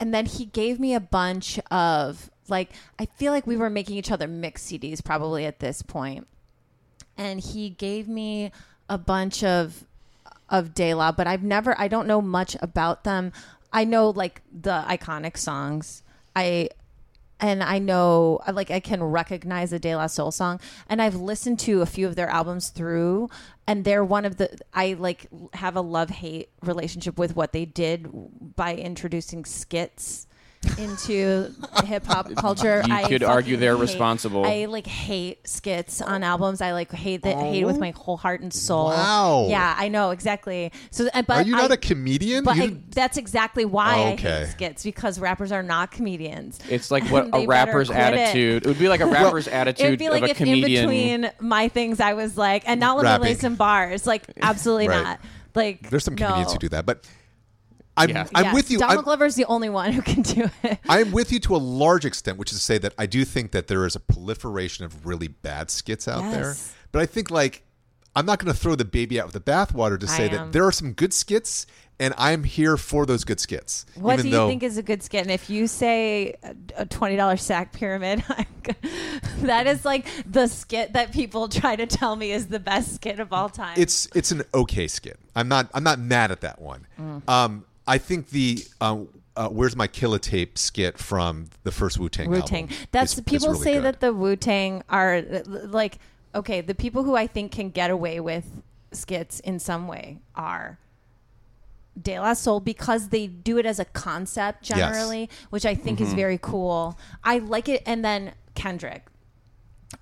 and then he gave me a bunch of like I feel like we were making each other mix CDs probably at this point, and he gave me a bunch of of De La, but I've never I don't know much about them. I know like the iconic songs. I and I know like I can recognize a De La Soul song. And I've listened to a few of their albums through and they're one of the I like have a love-hate relationship with what they did by introducing skits into hip hop culture.
You
I
could argue they're
hate-
responsible.
I like hate skits on albums. I like hate that hate it with my whole heart and soul.
Wow.
Yeah, I know exactly. So, uh, but
Are you not
I-
a comedian?
But I, that's exactly why
Oh,
I hate skits because rappers are not comedians.
It's like what a rapper's
quit it.
attitude. It. would be like a rapper's attitude.
It'd
attitude
be like
of a
if
comedian.
in between my things I was like, and not let me lay some bars. Like, absolutely
Right.
not. Like,
There's some comedians
no.
who do that, but I'm
Yeah.
I'm
Yes,
with you.
Donald
I'm,
Glover's the only one who can do it.
I'm with you to a large extent, which is to say that I do think that there is a proliferation of really bad skits out there. But I think like I'm not going to throw the baby out with the bathwater to say that there are some good skits, and I'm here for those good skits.
What
even
do you
though,
think is a good skit? And if you say a- a twenty dollar sack pyramid, that is like the skit that people try to tell me is the best skit of all time.
it's it's an okay skit. I'm not I'm not mad at that one.
Mm.
Um, I think the um, uh, "Where's My Killer Tape" skit from the first Wu Tang
Wu Tang. That's
is- is
people
really
say
good.
that the Wu Tang are uh, like okay. The people who I think can get away with skits in some way are De La Soul because they do it as a concept
Yes.
generally, which I think is
Mm-hmm.
very cool. I like it, and then Kendrick.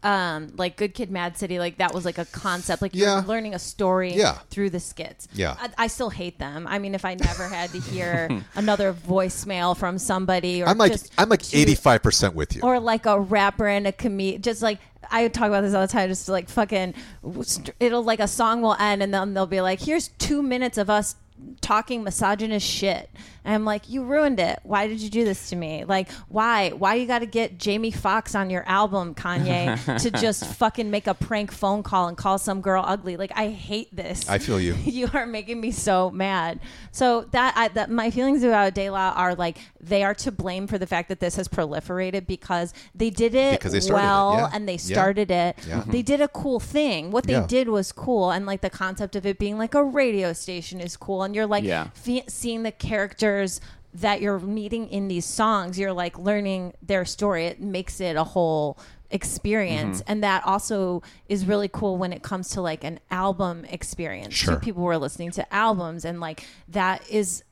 Um, like Good Kid, Mad City, like that was like a concept. Like
Yeah.
you're learning a story
Yeah.
through the skits.
Yeah.
I, I still hate them. I mean, if I never had to hear another voicemail from somebody, or
I'm like
just
I'm like
to-
85 percent with you.
or like a rapper and a comedian. Just like I talk about this all the time. Just like fucking, it'll like a song will end and then they'll be like, "Here's two minutes of us." Talking misogynist shit. And i'm like you ruined it. Why did you do this to me? Like why? Why you got to get jamie Foxx on your album kanye to just fucking make a prank phone call and call some girl ugly? Like i hate this.
I feel you.
you are making me so mad. So that, I, that my feelings about De La are like they are to blame for the fact that this has proliferated because they did it
Because they started it,
well
yeah.
and they
Yeah.
started it.
Yeah.
They did a cool thing. What they
Yeah.
did was cool, and like the concept of it being like a radio station is cool, and you're like
Yeah.
fe- seeing the characters that you're meeting in these songs. You're like learning their story. It makes it a whole experience
Mm-hmm.
and that also is really cool when it comes to like an album experience
Sure.
Two people were listening to albums and like that is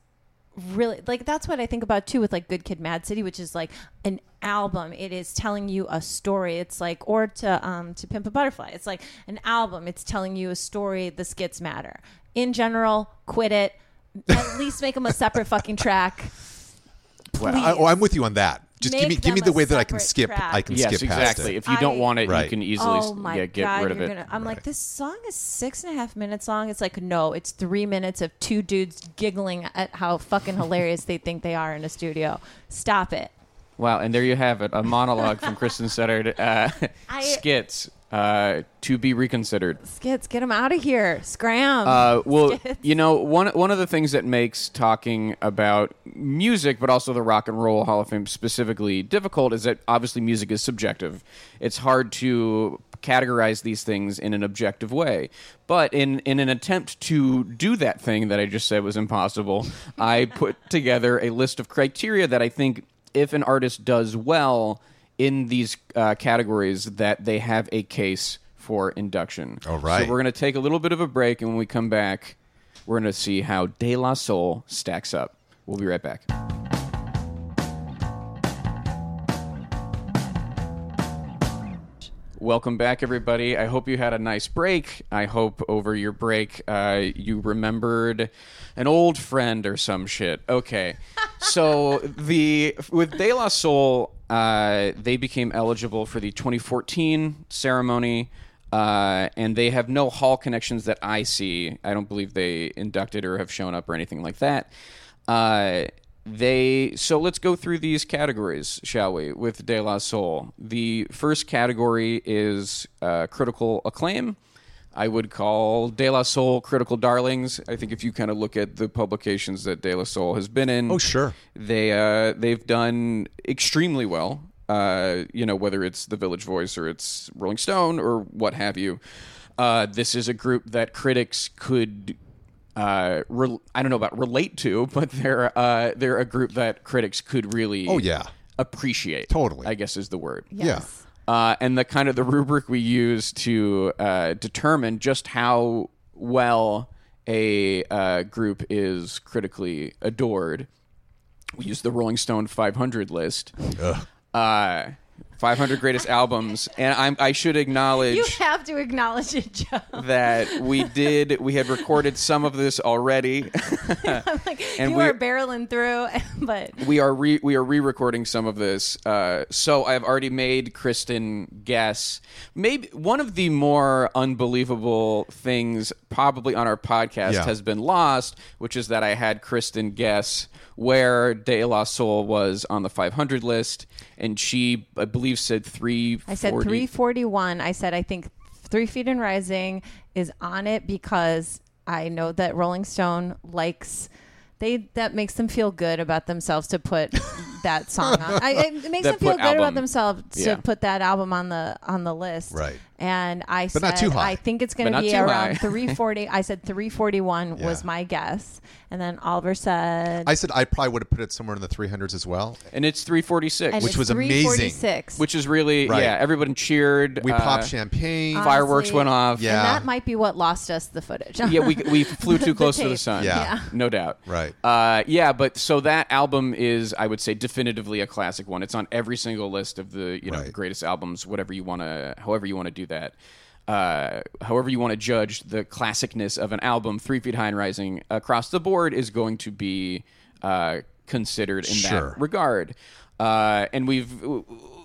really like that's what I think about too with like Good Kid Mad City, which is like an album. It is telling you a story. It's like or to um to Pimp a Butterfly. It's like an album. It's telling you a story. The skits matter. In general, quit it. At least make them a separate fucking track.
Well, I, oh, I'm with you on that. Just give me give me the way that I can skip.
track.
I can
yes,
skip past
exactly.
it.
If you don't want it, you can easily
oh my
yeah, get
god,
rid of it.
gonna. I'm like, this song is six and a half minutes long. It's like, no, it's three minutes of two dudes giggling at how fucking hilarious they think they are in a studio. Stop it.
Wow, and there you have it, a monologue from Kristen Studard. Uh, skits uh, to be reconsidered.
Skits, get them out of here. Scram.
Uh, well,
Skits.
you know, one one of the things that makes talking about music, but also the Rock and Roll Hall of Fame specifically difficult, is that obviously music is subjective. It's hard to categorize these things in an objective way. But in in an attempt to do that thing that I just said was impossible, I put together a list of criteria that I think if an artist does well in these uh, categories, that they have a case for induction.
All right.
So we're going to take a little bit of a break, and when we come back, we're going to see how De La Soul stacks up. We'll be right back. Welcome back, everybody. I hope you had a nice break. I hope over your break uh, you remembered an old friend or some shit. Okay, so the with De La Soul, uh, they became eligible for the 2014 ceremony, uh, and they have no hall connections that I see. I don't believe they inducted or have shown up or anything like that. Uh, they so let's go through these categories, shall we? With De La Soul, the first category is uh, critical acclaim. I would call De La Soul critical darlings. I think if you kind of look at the publications that De La Soul has been in,
Oh, sure.
they uh, they've done extremely well. Uh, you know, whether it's the Village Voice or it's Rolling Stone or what have you. Uh, this is a group that critics could uh, re- I don't know about relate to, but they're uh, they're a group that critics could really
Oh, yeah.
appreciate.
Totally.
I guess is the word.
Yes.
Uh, and the kind of the rubric we use to uh, determine just how well a uh, group is critically adored. We use the Rolling Stone 500 list. Uh, 500 greatest albums, and I'm, I should acknowledge
You have to acknowledge it, Joe.
that we did we had recorded some of this already
like,
and
you
we-
are barreling through, but
we are re we are re-recording some of this uh, so i've already made kristen guess maybe one of the more unbelievable things probably on our podcast
Yeah.
has been lost which is that i had kristen guess where de la soul was on the 500 list and she i believe said 340
I said 341. I said I think Three Feet and Rising is on it because I know that Rolling Stone likes they that makes them feel good about themselves to put that song on. I, it makes
That
them feel
put
good about
album.
themselves
Yeah.
to put that album on the on the list.
Right.
And I
But
said
not too high.
I think it's going to be around 340. I said 341 was my guess, and then Oliver said
I said I probably would have put it somewhere in the 300s as well.
and it's 346
and
which
it's
was amazing.
346.
which is really
Right.
yeah everyone cheered
We
uh,
popped champagne.
fireworks
Honestly,
went off
Yeah.
And that might be what lost us the footage.
yeah, we we flew too close to the sun.
Yeah.
Yeah.
no doubt.
Right.
Uh, yeah, but so that album is, I would say, definitively a classic one. It's on every single list of the you know
Right.
greatest albums, whatever you want to, however you want to do that. Uh, however you want to judge the classicness of an album, Three Feet High and Rising across the board is going to be uh, considered in
Sure.
that regard. Uh, and we've,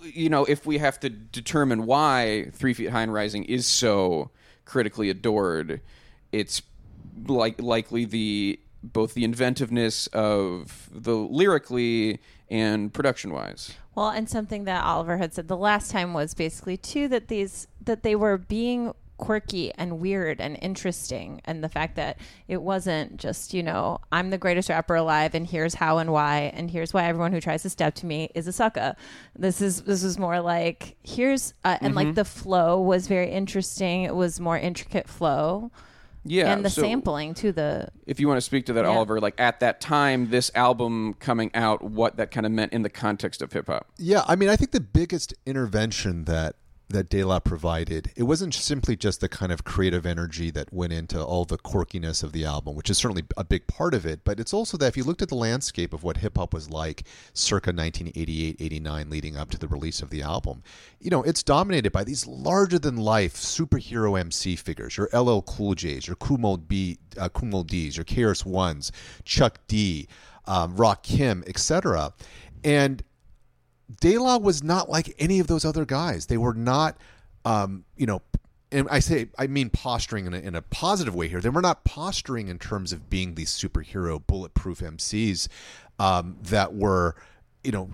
you know, if we have to determine why Three Feet High and Rising is so critically adored, it's like likely the both the inventiveness of the lyrically and production wise.
Well, and something that Oliver had said the last time was basically too that these that they were being quirky and weird and interesting and the fact that it wasn't just you know i'm the greatest rapper alive and here's how and why and here's why everyone who tries to step to me is a sucker. This is this is more like here's uh, and like the flow was very interesting. It was more intricate flow
Yeah,
and the
so
sampling to the
If you want to speak to that,
Yeah.
Oliver, like at that time, this album coming out, what that kind of meant in the context of hip hop.
Yeah, I mean, I think the biggest intervention that that De La provided, it wasn't simply just the kind of creative energy that went into all the quirkiness of the album, which is certainly a big part of it, but it's also that if you looked at the landscape of what hip hop was like circa 1988, 89 leading up to the release of the album, you know, it's dominated by these larger than life superhero MC figures, your LL Cool J's, your Kool Moe uh, D's, your KRS Ones, Chuck D, um, Rakim, etc. And De La was not like any of those other guys. They were not, um, you know, and I say I mean posturing in a, in a positive way here. They were not posturing in terms of being these superhero bulletproof MCs um, that were, you know,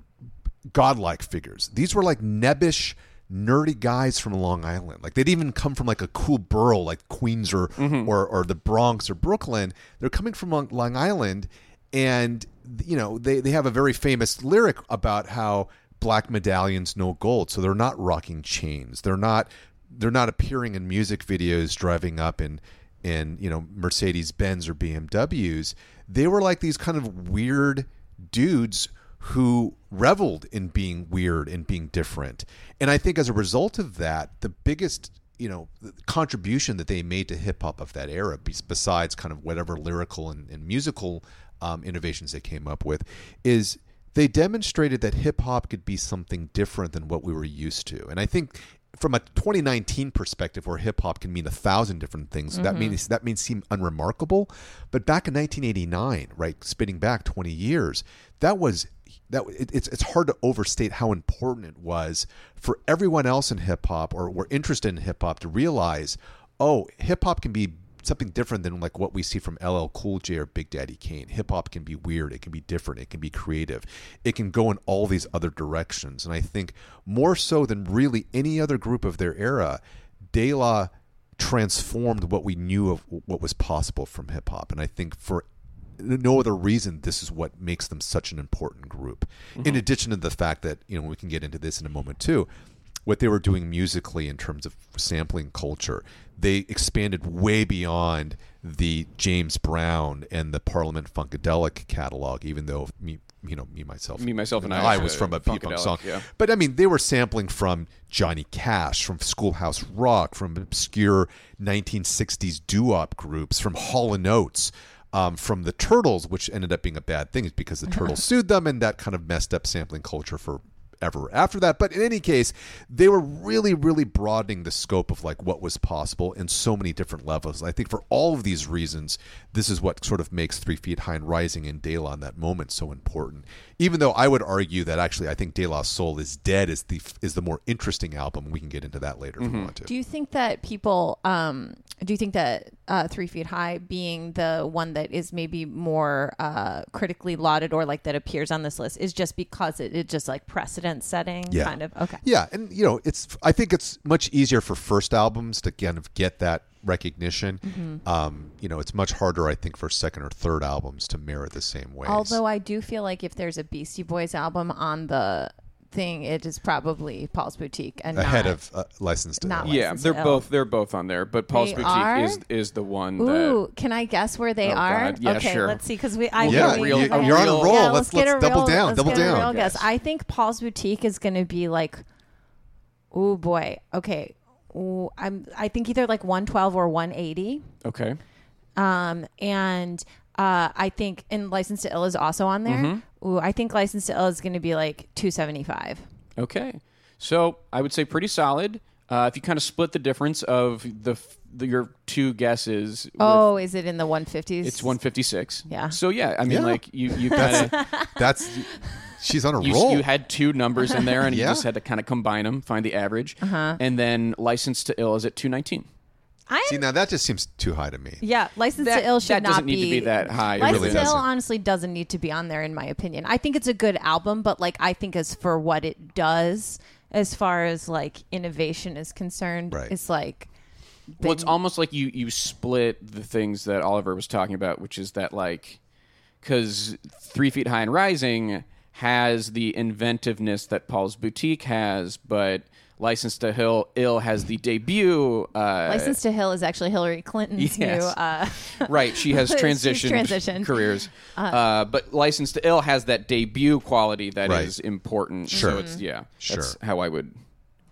godlike figures. These were like nebbish, nerdy guys from Long Island. Like they'd even come from like a cool borough like Queens or or, or the Bronx or Brooklyn. They're coming from Long, Long Island, and you know they they have a very famous lyric about how black medallions no gold. So they're not rocking chains. They're not they're not appearing in music videos driving up in in you know Mercedes Benz or BMWs. They were like these kind of weird dudes who reveled in being weird and being different. And I think as a result of that, the biggest you know contribution that they made to hip hop of that era, besides kind of whatever lyrical and, and musical um, innovations they came up with, is they demonstrated that hip hop could be something different than what we were used to. And I think from a 2019 perspective, where hip hop can mean a thousand different things, that mm-hmm. means that means seem unremarkable. But back in 1989, right, spinning back 20 years, that was that it, it's it's hard to overstate how important it was for everyone else in hip hop or were interested in hip hop to realize, oh, hip hop can be something different than like what we see from LL Cool J or Big Daddy Kane. Hip hop can be weird, it can be different, it can be creative. It can go in all these other directions. And I think more so than really any other group of their era, De La transformed what we knew of what was possible from hip hop. And I think for no other reason this is what makes them such an important group in mm-hmm. addition to the fact that you know we can get into this in a moment too what they were doing musically in terms of sampling culture they expanded way beyond the james brown and the parliament funkadelic catalog even though me you know me myself
Me, myself, and I
I was from a
Funkadelic,
song
yeah.
but I mean, they were sampling from Johnny Cash, from Schoolhouse Rock, from obscure 1960s doo-wop groups, from Hall and Oates, um, from the Turtles, which ended up being a bad thing because the Turtles sued them, and that kind of messed up sampling culture for ever after that. But in any case, they were really, really broadening the scope of like what was possible in so many different levels. I think for all of these reasons, this is what sort of makes Three Feet High and Rising and De La in that moment so important. Even though I would argue that actually I think De La Soul is Dead is the is the more interesting album. We can get into that later if we want to.
Do you think that people, um, do you think that uh, Three Feet High being the one that is maybe more uh, critically lauded or like that appears on this list is just because it, it just like precedent setting
yeah.
kind of? Okay.
Yeah, and you know, it's I think it's much easier for first albums to kind of get that recognition.
Mm-hmm.
Um, you know, it's much harder I think for second or third albums to merit the same way.
Although I do feel like if there's a Beastie Boys album on the thing, it is probably Paul's Boutique and
ahead
not-
of uh, License to
not
Yeah,
License
they're both they're both on there, but Paul's
They
Boutique
are?
is is the one
Ooh,
that
can I guess where they
Oh,
are?
God. Yeah,
okay,
sure.
let's see because we. I
Yeah,
really-
you-
okay.
you're on a roll.
Yeah,
Let's-
get
let's
a
double
real-
down,
let's
double
get a
down.
real guess.
Yes.
I think Paul's Boutique is going to be like. Oh boy. Okay. Ooh, I'm. I think either like 112 or 180.
okay.
Um, and uh, I think and License to Ill is also on there. Ooh, I think License to Ill is going to be like 275.
Okay. So I would say pretty solid. Uh, if you kind of split the difference of the, the your two guesses, with-
Oh, is it in the 150s?
it's 156.
Yeah.
So yeah, I mean,
Yeah.
like you you kind of
That's she's on a
you,
roll.
you had two numbers in there, and you just had to kind of combine them, find the average,
Uh-huh.
and then license to ill is at 219.
I
See, now that just seems too high to me.
Yeah, License
That-
to Ill should
that
not
doesn't
be
need to be that high. It
License
really
to Ill
doesn't.
honestly doesn't need to be on there in my opinion. I think it's a good album, but like I think as for what it does, as far as like innovation is concerned,
Right.
it's like
Well, it's almost like you you split the things that Oliver was talking about, which is that like because Three Feet High and Rising has the inventiveness that Paul's Boutique has, but License to Hill Ill has the debut. Uh,
License to Hill is actually Hillary Clinton's
Yes.
new. Uh,
right, she has
She's
transitioned,
transitioned.
careers, uh, but License to Ill has that debut quality that is
Right.
important.
Sure.
So it's yeah, that's
Sure.
how I would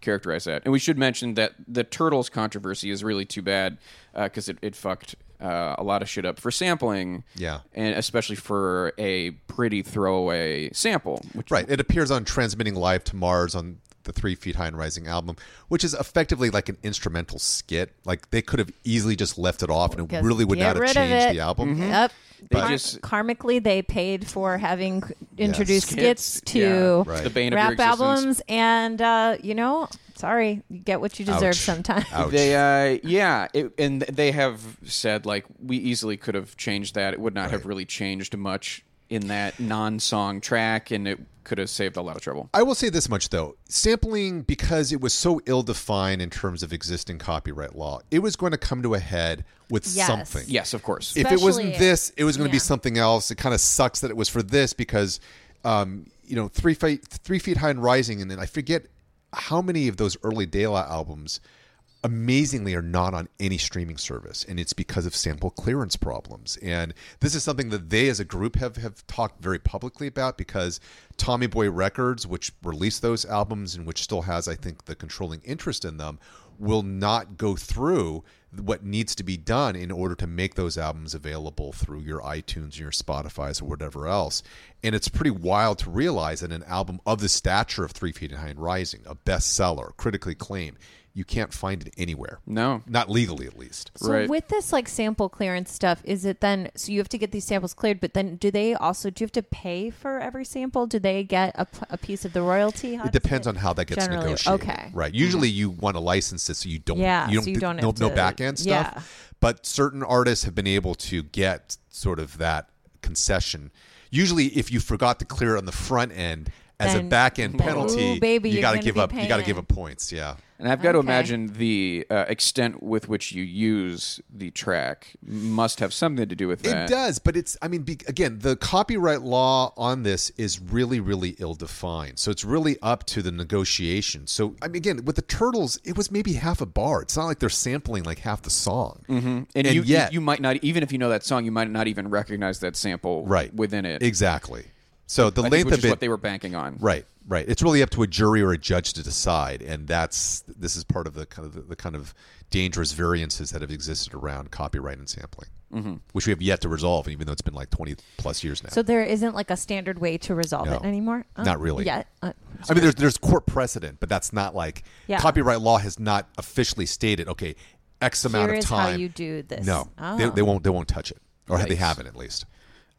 characterize that. And we should mention that the Turtles controversy is really too bad because it, it fucked uh, a lot of shit up for sampling.
Yeah.
and especially for a pretty throwaway sample. Which
Right. It appears on Transmitting Live to Mars on the Three Feet High and Rising album, which is effectively like an instrumental skit. Like they could have easily just left it off and it
Just
really would
get
not have
rid of
changed
it.
the album.
Yep.
They
Kar-
just-
karmically they paid for having introduced
Skits,
skits, to
yeah.
Right.
the bane of your
rap
existence.
albums, and uh, you know, sorry, you get what you deserve
Ouch.
sometimes.
Ouch.
They, uh, yeah, it, and they have said like we easily could have changed that. It would not have really changed much in that non-song track, and it could have saved a lot of trouble.
I will say this much though: sampling, because it was so ill-defined in terms of existing copyright law, it was going to come to a head with
Yes.
something.
Yes, of course.
if it wasn't this, it was going to be something else. It kind of sucks that it was for this because, um, you know, three feet, three feet high and rising, and then I forget how many of those early De La albums, amazingly, are not on any streaming service, and it's because of sample clearance problems. And this is something that they, as a group, have have talked very publicly about because Tommy Boy Records, which released those albums and which still has, I think, the controlling interest in them will not go through what needs to be done in order to make those albums available through your iTunes, your Spotify's, or whatever else. And it's pretty wild to realize that an album of the stature of Three Feet High and Rising, a bestseller, critically acclaimed, you can't find it anywhere.
No.
Not legally, at least.
So
Right.
with this like sample clearance stuff, is it then so you have to get these samples cleared, but then do they also do you have to pay for every sample? Do they get a, a piece of the royalty? How
It
does
depends on how that gets
generally-
negotiated.
Okay.
Right. Usually you want to license it so you don't
Yeah,
you don't,
so you don't
no,
have
no
to-
back end stuff.
yeah.
But certain artists have been able to get sort of that concession. Usually if you forgot to clear it on the front end as a back end penalty,
ooh, baby,
you got to give
be
up you got to give up points, yeah.
And I've got to imagine the uh, extent with which you use the track must have something to do with that.
It does, but it's I mean be, again, the copyright law on this is really really ill defined. So it's really up to the negotiation. So I mean again, with the Turtles, it was maybe half a bar. It's not like they're sampling like half the song.
Mm-hmm. And,
And
you, you- you might not, even if you know that song, you might not even recognize that sample
right
within it.
Exactly. So the
I think,
length
which
of
is
it,
what they were banking on.
right, right. It's really up to a jury or a judge to decide, and that's this is part of the kind of the, the kind of dangerous variances that have existed around copyright and sampling, mm-hmm. which we have yet to resolve, even though it's been like twenty plus years now.
So there isn't like a standard way to resolve
No.
it anymore. Uh,
Not really.
Yet. Uh,
I mean, there's there's court precedent, but that's not like
Yeah.
copyright law has not officially stated. Okay, X amount
Here
of
is how
time.
you do this.
No,
Oh.
they, they won't. They won't touch it, or they haven't at least.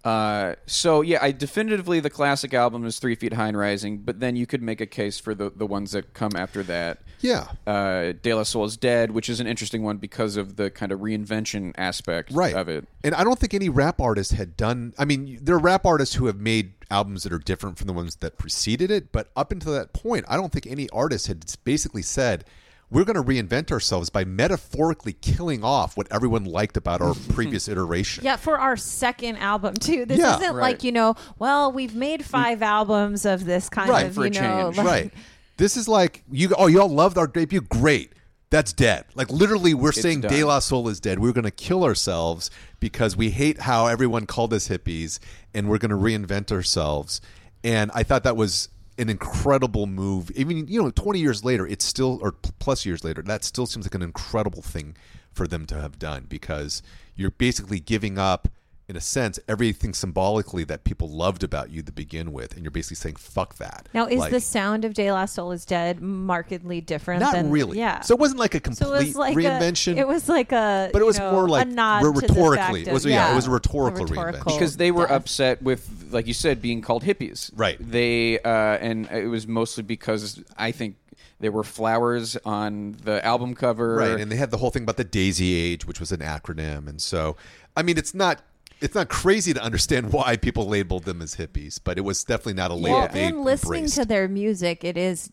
Uh, so yeah, I definitively the classic album is Three Feet High and Rising, but then you could make a case for the the ones that come after that.
Yeah.
Uh, De La Soul is Dead, which is an interesting one because of the kind of reinvention aspect
right.
of it.
And I don't think any rap artist had done. I mean, there are rap artists who have made albums that are different from the ones that preceded it, but up until that point, I don't think any artist had basically said. We're going to reinvent ourselves by metaphorically killing off what everyone liked about our previous iteration.
Yeah, for our second album too. This
Yeah.
isn't
Right.
like you know. Well, we've made mm. five albums of this kind
Right,
of
for a
you know.
change.
like-
right. This is like you. Oh, y'all loved our debut. Great. That's dead. Like literally, we're saying
done.
De La Soul is dead. We're going to kill ourselves because we hate how everyone called us hippies, and we're going to reinvent ourselves. And I thought that was an incredible move. Even you know, twenty years later, it's still or plus years later, that still seems like an incredible thing for them to have done because you're basically giving up. In a sense, everything symbolically that people loved about you to begin with, and you're basically saying "fuck that."
Now, is
Like-
the sound of De La Soul is Dead markedly different?
not
than,
really.
Yeah.
So it wasn't like a
So
complete
it was like
reinvention.
A, it was like a.
but it
you
was
know,
more like
a nod
re-
to the
rhetorically.
fact
It was
of-
yeah, it was a rhetorical,
rhetorical
reinvention.
because they were
death.
upset with, like you said, being called hippies.
Right.
They uh, and it was mostly because I think there were flowers on the album cover.
right, and they had the whole thing about the Daisy Age, which was an acronym, and so I mean, it's not. It's not crazy to understand why people labeled them as hippies, but it was definitely not a label
Well,
they
in listening
embraced.
to their music, it is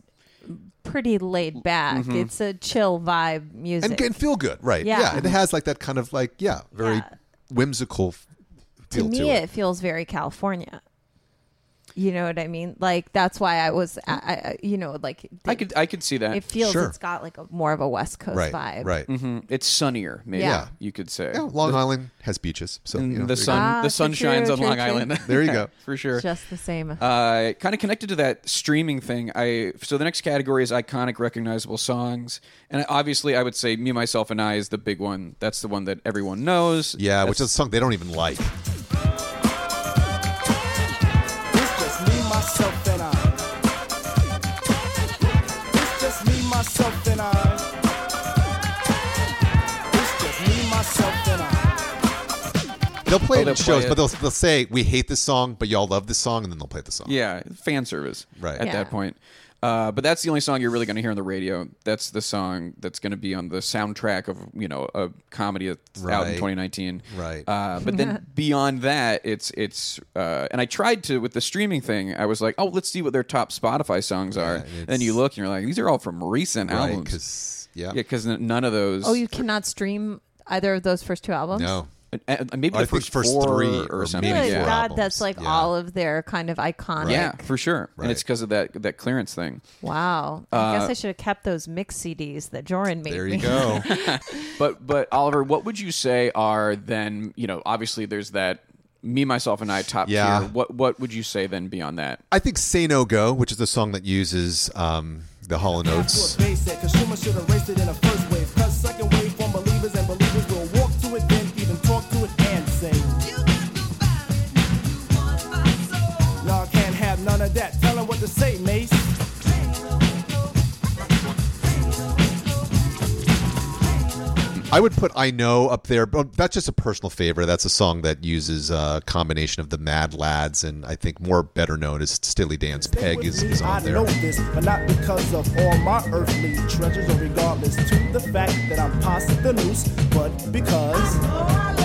pretty laid mm-hmm. back. It's a chill vibe music.
and, and feel good, right?
Yeah.
it has like that kind of like yeah, very
Yeah.
whimsical f-
to me,
to
it.
it.
feels very California. You know what I mean? Like that's why I was, I, I you know, like
I could I could see that.
It feels
Sure.
it's got like a more of a West Coast
right,
vibe.
right.
Mm-hmm. It's sunnier, maybe
Yeah.
you could say.
Yeah, Long Island has beaches, so you know,
the sun.
Ah,
the sun shines
true,
on
true,
Long
true.
Island.
There you go.
for sure.
Just the same.
Uh, kind of connected to that streaming thing. I so the next category is iconic, recognizable songs, and obviously I would say "Me, Myself, and I" is the big one. That's the one that everyone knows.
Yeah, which is a song they don't even like.
Myself, and I. It's just me, myself, and I. It's just me, myself, and I.
They'll play
Oh,
it
they'll
in shows,
it.
but they'll they'll say we hate this song, but y'all love this song, and then they'll play the song.
yeah, fan service.
Right.
at
Yeah.
that point. Uh, but that's the only song you're really going to hear on the radio. That's the song that's going to be on the soundtrack of you know a comedy that's out in 2019.
Right.
Uh, but then beyond that, it's it's uh, and I tried to with the streaming thing. I was like, oh, let's see what their top Spotify songs are.
and
And then you look and you're like, these are all from recent
right.
albums.
Because yeah,
Yeah, because none of those.
oh, you cannot stream either of those first two albums.
no,
and- and maybe
I
the
think
first,
first
four
three
or
or
something.
maybe
Good
yeah.
God, that's like
Yeah.
all of their kind of iconic.
Yeah, for sure.
Right.
And it's because of that that clearance thing.
Wow. I guess I should have kept those mix CDs that Joran made
there
me.
you go.
But but Oliver, what would you say are then you know obviously there's that me myself and I top
Yeah.
tier. What what would you say then beyond that?
I think "Say No Go," which is the song that uses um, the Hall and Oates. I would put Eye Know up there, but that's just a personal favorite. That's a song that uses a combination of the Mad Lads and I think more better known as Steely Dan's Peg is, is
I
on there.
know this, but not because of all my earthly treasures, or regardless to the fact that I'm past the noose, but because.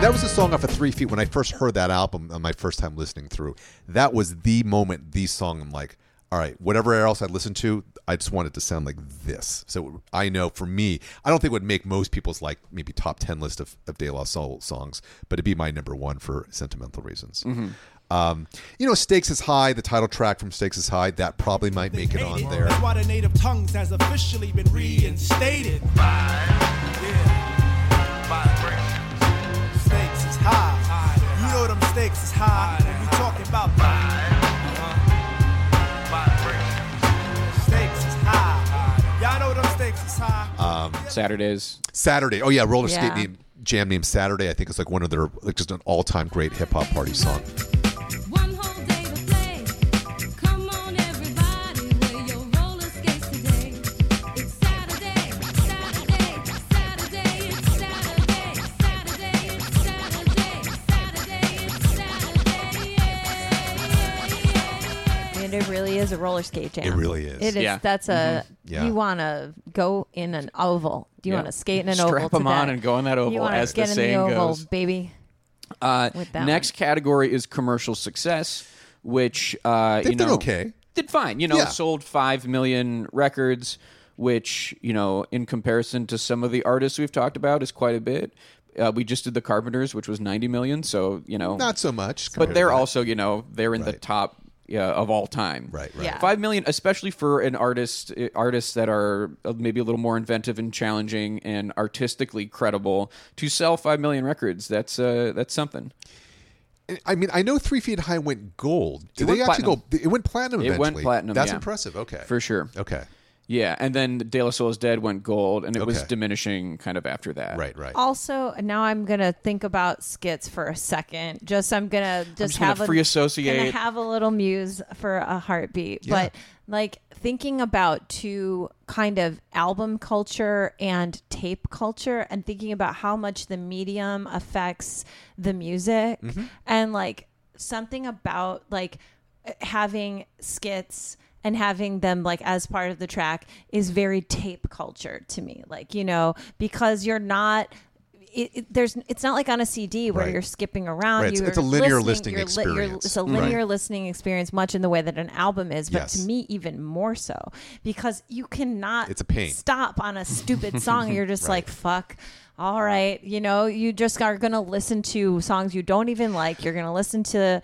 And that was a song off of Three Feet. When I first heard that album on my first time listening through, that was the moment, the song. I'm like, all right, whatever else I listened to, I just wanted it to sound like this. So I know for me, I don't think it would make most people's like maybe top ten list of, of De La Soul songs, but it'd be my number one for sentimental reasons. Um, you know, Stakes is High, the title track from Stakes is High, that probably might make it on there.
That's why the native tongues has officially been reinstated. Stakes stakes is high. When we talking about Stakes is high. Y'all know them stakes is high.
Um,
Saturdays.
Saturday. Oh yeah, roller
Yeah.
skate name, jam named Saturday. I think it's like one of their like just an all time great hip hop party song.
Is a roller skate jam.
It really is.
It is.
Yeah.
That's a.
Yeah.
You want to go in an oval. Do you
Yeah.
want to skate in an
Strap
oval? to
'em on
that?
and go in that oval
You wanna
as the
get in
saying
the oval,
goes.
baby.
Uh,
With that
next category is commercial success, which uh,
They've
you
done
know
okay.
did fine. You know,
Yeah.
sold five million records, which you know, in comparison to some of the artists we've talked about, is quite a bit. Uh, we just did the Carpenters, which was ninety million. So you know,
Not so much,
but they're also you know they're in the top. Yeah, of all time,
Right, right.
Yeah.
Five million, especially for an artist, uh, artists that are uh, maybe a little more inventive and challenging and artistically credible, to sell five million records. That's uh, that's something.
I mean, I know Three Feet High went gold. Did
It
they actually
platinum.
go? It went platinum.
It
Eventually.
went platinum.
That's
yeah.
impressive. Okay,
for sure.
Okay,
Yeah, and then De La Soul is Dead went gold, and it was
Okay.
diminishing kind of after that.
right, right.
Also, now I'm gonna think about skits for a second. Just I'm gonna just,
just gonna
have
free
a,
associate.
gonna have a little muse for a heartbeat.
Yeah.
But like thinking about two kind of album culture and tape culture, and thinking about how much the medium affects the music,
Mm-hmm.
and like something about like having skits and having them like as part of the track is very tape culture to me like you know because you're not it, it- there's it's not like on a CD where
Right.
you're skipping around.
Right, it's-
You're
it's a linear
listening,
listening
you're li-
experience.
it's a linear
Right.
listening experience, much in the way that an album is, but
Yes.
to me even more so because you cannot.
It's a pain.
Stop on a stupid song. You're just like fuck. All right, you know, you just are gonna listen to songs you don't even like. You're gonna listen to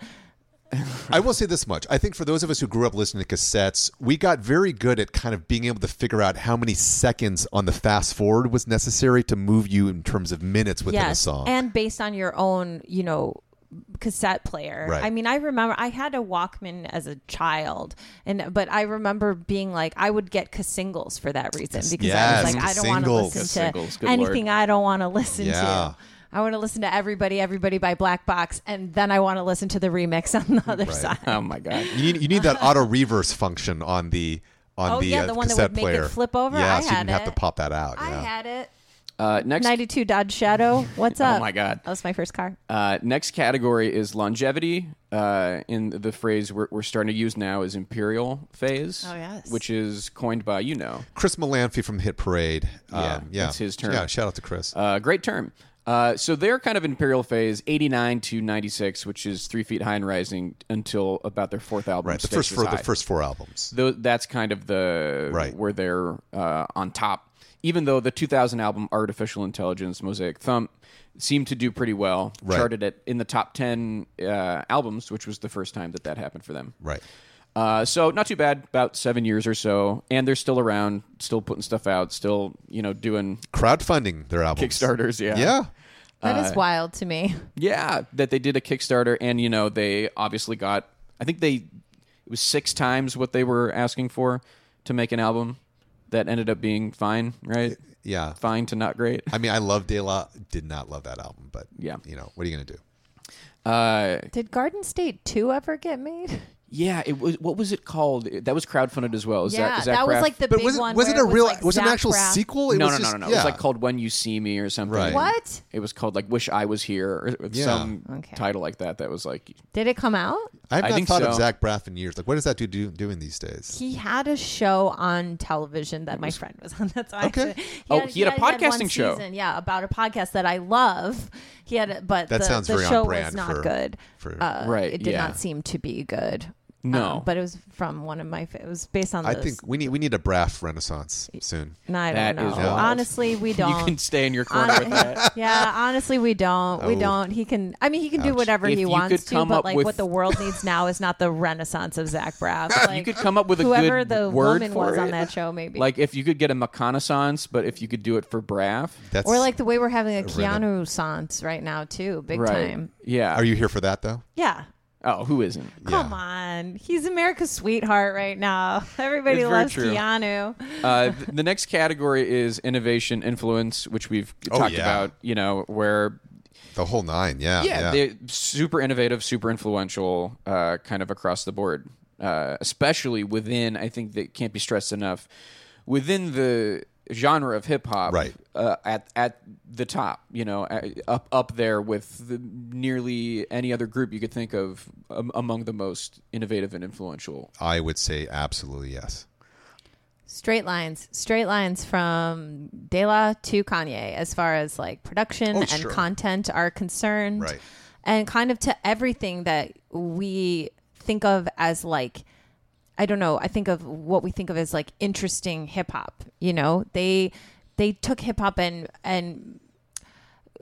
I will say this much. I think for those of us who grew up listening to cassettes, we got very good at kind of being able to figure out how many seconds on the fast forward was necessary to move you in terms of minutes within a song.
and based on your own, you know, cassette player.
Right.
I mean, I remember I had a Walkman as a child, and but I remember being like, I would get singles for that reason because I was like, I don't want to listen to anything
lord.
I don't want to listen
Yeah.
to. I want to listen to Everybody, Everybody by Black Box, and then I want to listen to the remix on the other side.
Oh my god.
you need you need that auto reverse function on the on
Oh,
the,
yeah,
uh,
the one that
cassette
would make it
player.
flip over?
Yeah,
I
so you
had
didn't have to pop that out.
I
yeah.
had it.
Uh, next,
92 Dodge Shadow. What's up?
Oh my God.
That was my first car.
uh, next category is longevity. Uh, in the phrase we're, we're starting to use now is imperial phase.
Oh, yes.
Which is coined by you know.
Chris Molanphy from Hit Parade.
Yeah,
Um, yeah,
that's his term.
Yeah, shout out to Chris.
Uh, great term. Uh, so they're kind of in imperial phase, 89 to 96, which is Three Feet High and Rising until about their fourth album.
right, the first for the first four albums.
That's kind of the
Right.
where they're uh, on top. Even though the 2000 album Art Official Intelligence Mosaic Thump seemed to do pretty well,
Right.
charted it in the top 10 uh, albums, which was the first time that that happened for them.
Right.
Uh, so not too bad. About seven years or so, and they're still around, still putting stuff out, still you know doing
Crowdfunding their albums.
Kickstarters. Yeah,
Yeah.
That is
Uh,
wild to me.
Yeah, that they did a Kickstarter, and you know they obviously got. I think they it was six times what they were asking for to make an album. That ended up being fine, right?
Yeah.
Fine to not great.
I mean, I love De La. Did not love that album, but
Yeah.
you know, what are you going to do?
Uh,
Did Garden State 2 ever get made?
yeah, it was. What was it called? That was crowdfunded as well. Is
yeah,
that, is that,
that was like the
But
big
was it,
one.
was it a real?
like
was it an actual
Braff.
sequel? It
no,
was
no, no,
just-
no, no. It was like called "When You See Me" or something.
Right.
What?
It was called like "Wish I Was Here" or
Yeah.
some
Okay.
title like that. That was like
Did it come out?
I've
I
not
think
thought of. Zach Braff in years. Like, what is that dude do, doing these days?
He had a show on television that my friend was on. That's why.
Okay.
I said,
Oh, he had a
one
podcasting show.
season, yeah, about a podcast that I love. He had, a, but
That
the,
sounds
the
very on
show
brand
was not
for-
good.
for-
uh,
Right,
It did
yeah.
not seem to be good.
No.
Um, but it was from one of my. fa- It was based on.
The I
those-
think we need we need a Braff renaissance soon.
No, I
That
don't
is
know.
wild.
Honestly, we don't.
you can stay in your corner
Hon-
with that.
yeah, honestly, we don't. We
Oh.
don't. He can. I mean, he can do
Ouch.
whatever
If
he
you
wants
could
to.
come
But
up
like,
with-
what the world needs now is not the renaissance of Zach Braff. Like,
you could come up with a
whoever
good
the
word
woman
for
was on
it.
that show, maybe.
Like if you could get a McConaissance, but if you could do it for Braff,
That's
or like the way we're having a
Rena-
Keanu Sans right now too, big
right?
time.
Yeah.
Are you here for that though?
Yeah.
Oh, who isn't?
Come
Yeah.
on, he's America's sweetheart right now. Everybody
It's very
loves
true.
Keanu.
Uh, th- the next category is innovation influence, which we've
Oh,
talked
yeah.
about. You know, where
The whole nine. Yeah.
yeah,
Yeah.
they're super innovative, super influential, uh, kind of across the board. Uh, especially within, I think that can't be stressed enough, within the genre of hip hop,
Right.
Uh, at at the top, you know, uh, up up there with the, nearly any other group you could think of um, among the most innovative and influential.
I would say absolutely yes.
Straight lines, straight lines from De La to Kanye, as far as like production
Oh,
and
sure.
content are concerned,
Right.
and kind of to everything that we think of as like, I don't know, I think of what we think of as like interesting hip hop. You know, they they took hip hop and and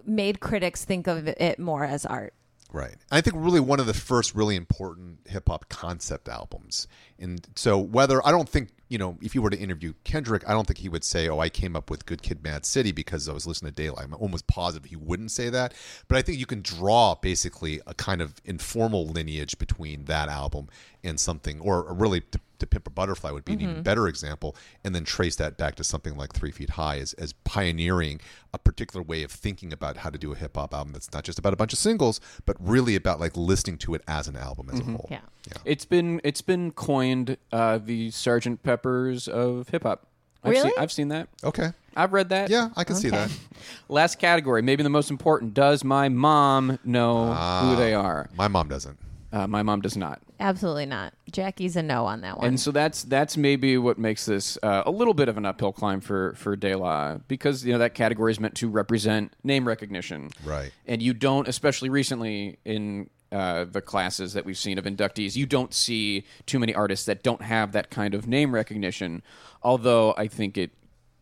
made critics think of it more as art.
Right. I think really one of the first really important hip hop concept albums. And so whether I don't think, you know, if you were to interview Kendrick, I don't think he would say, "Oh, I came up with Good Kid Mad City because I was listening to Daylight." I'm almost positive he wouldn't say that. But I think you can draw basically a kind of informal lineage between that album and something or really to, to Pimp a Butterfly would be an even better example and then trace that back to something like 3 Feet High as as pioneering a particular way of thinking about how to do a hip hop album that's not just about a bunch of singles, but really about like listening to it as an album as a whole.
Yeah.
It's been it's been coined uh, the Sergeant Pepper's of hip hop. I've
Really?
Seen, I've seen that.
Okay.
I've read that.
Yeah, I can see that.
Last category, maybe the most important. Does my mom know who they are?
My mom doesn't.
Uh, my mom does not.
Absolutely not. Jackie's a no on that one.
And so that's that's maybe what makes this uh, a little bit of an uphill climb for for De La because you know that category is meant to represent name recognition,
Right.
And you don't, especially recently in uh, the classes that we've seen of inductees, you don't see too many artists that don't have that kind of name recognition. Although I think it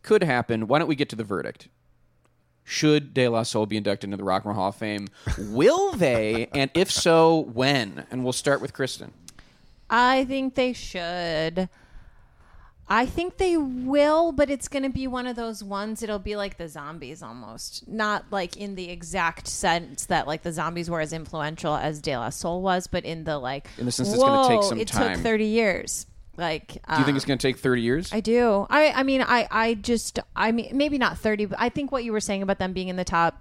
could happen. Why don't we get to the verdict? Should De La Soul be inducted into the Rock and Roll Hall of Fame? Will they? And if so, when? And we'll start with Kristen.
I think they should. I think they will, but it's going to be one of those ones. It'll be like the zombies almost. Not like in the exact sense that like the zombies were as influential as De La Soul was, but in the like.
In the sense it's gonna take
whoa,
some
it
time.
took 30 years. Like,
Do you think
um,
it's going to take 30 years?
I do. I I mean I I just I mean maybe not 30 but I think what you were saying about them being in the top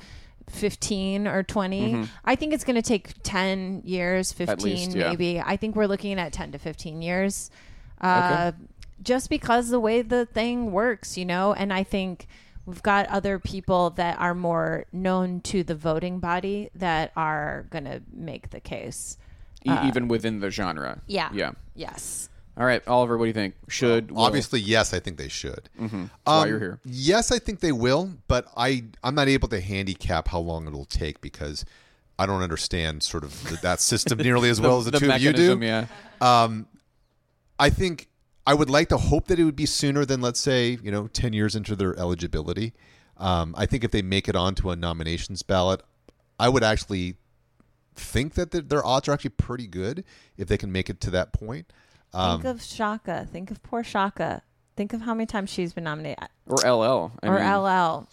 15 or 20 I think it's going to take 10 years 15
Mm-hmm. least, yeah.
maybe. I think we're looking at 10 to 15 years. Uh just because the way the thing works, you know, and I think we've got other people that are more known to the voting body that are going to make the case.
E- even within the genre.
uh, Yeah.
Yeah.
Yes.
All right, Oliver, what do you think? Should will?
Obviously, yes, I think they should. Mm-hmm.
That's um, why you're here.
Yes, I think they will, but I I'm not able to handicap how long it'll take because I don't understand sort of th- that system nearly as well as the,
the
two of you do.
yeah.
Um, I think I would like to hope that it would be sooner than let's say you know ten years into their eligibility. Um, I think if they make it onto a nominations ballot, I would actually think that the, their odds are actually pretty good if they can make it to that point. Um,
Think of Chaka. Think of poor Chaka. Think of how many times she's been nominated.
Or LL. I
or
mean,
LL.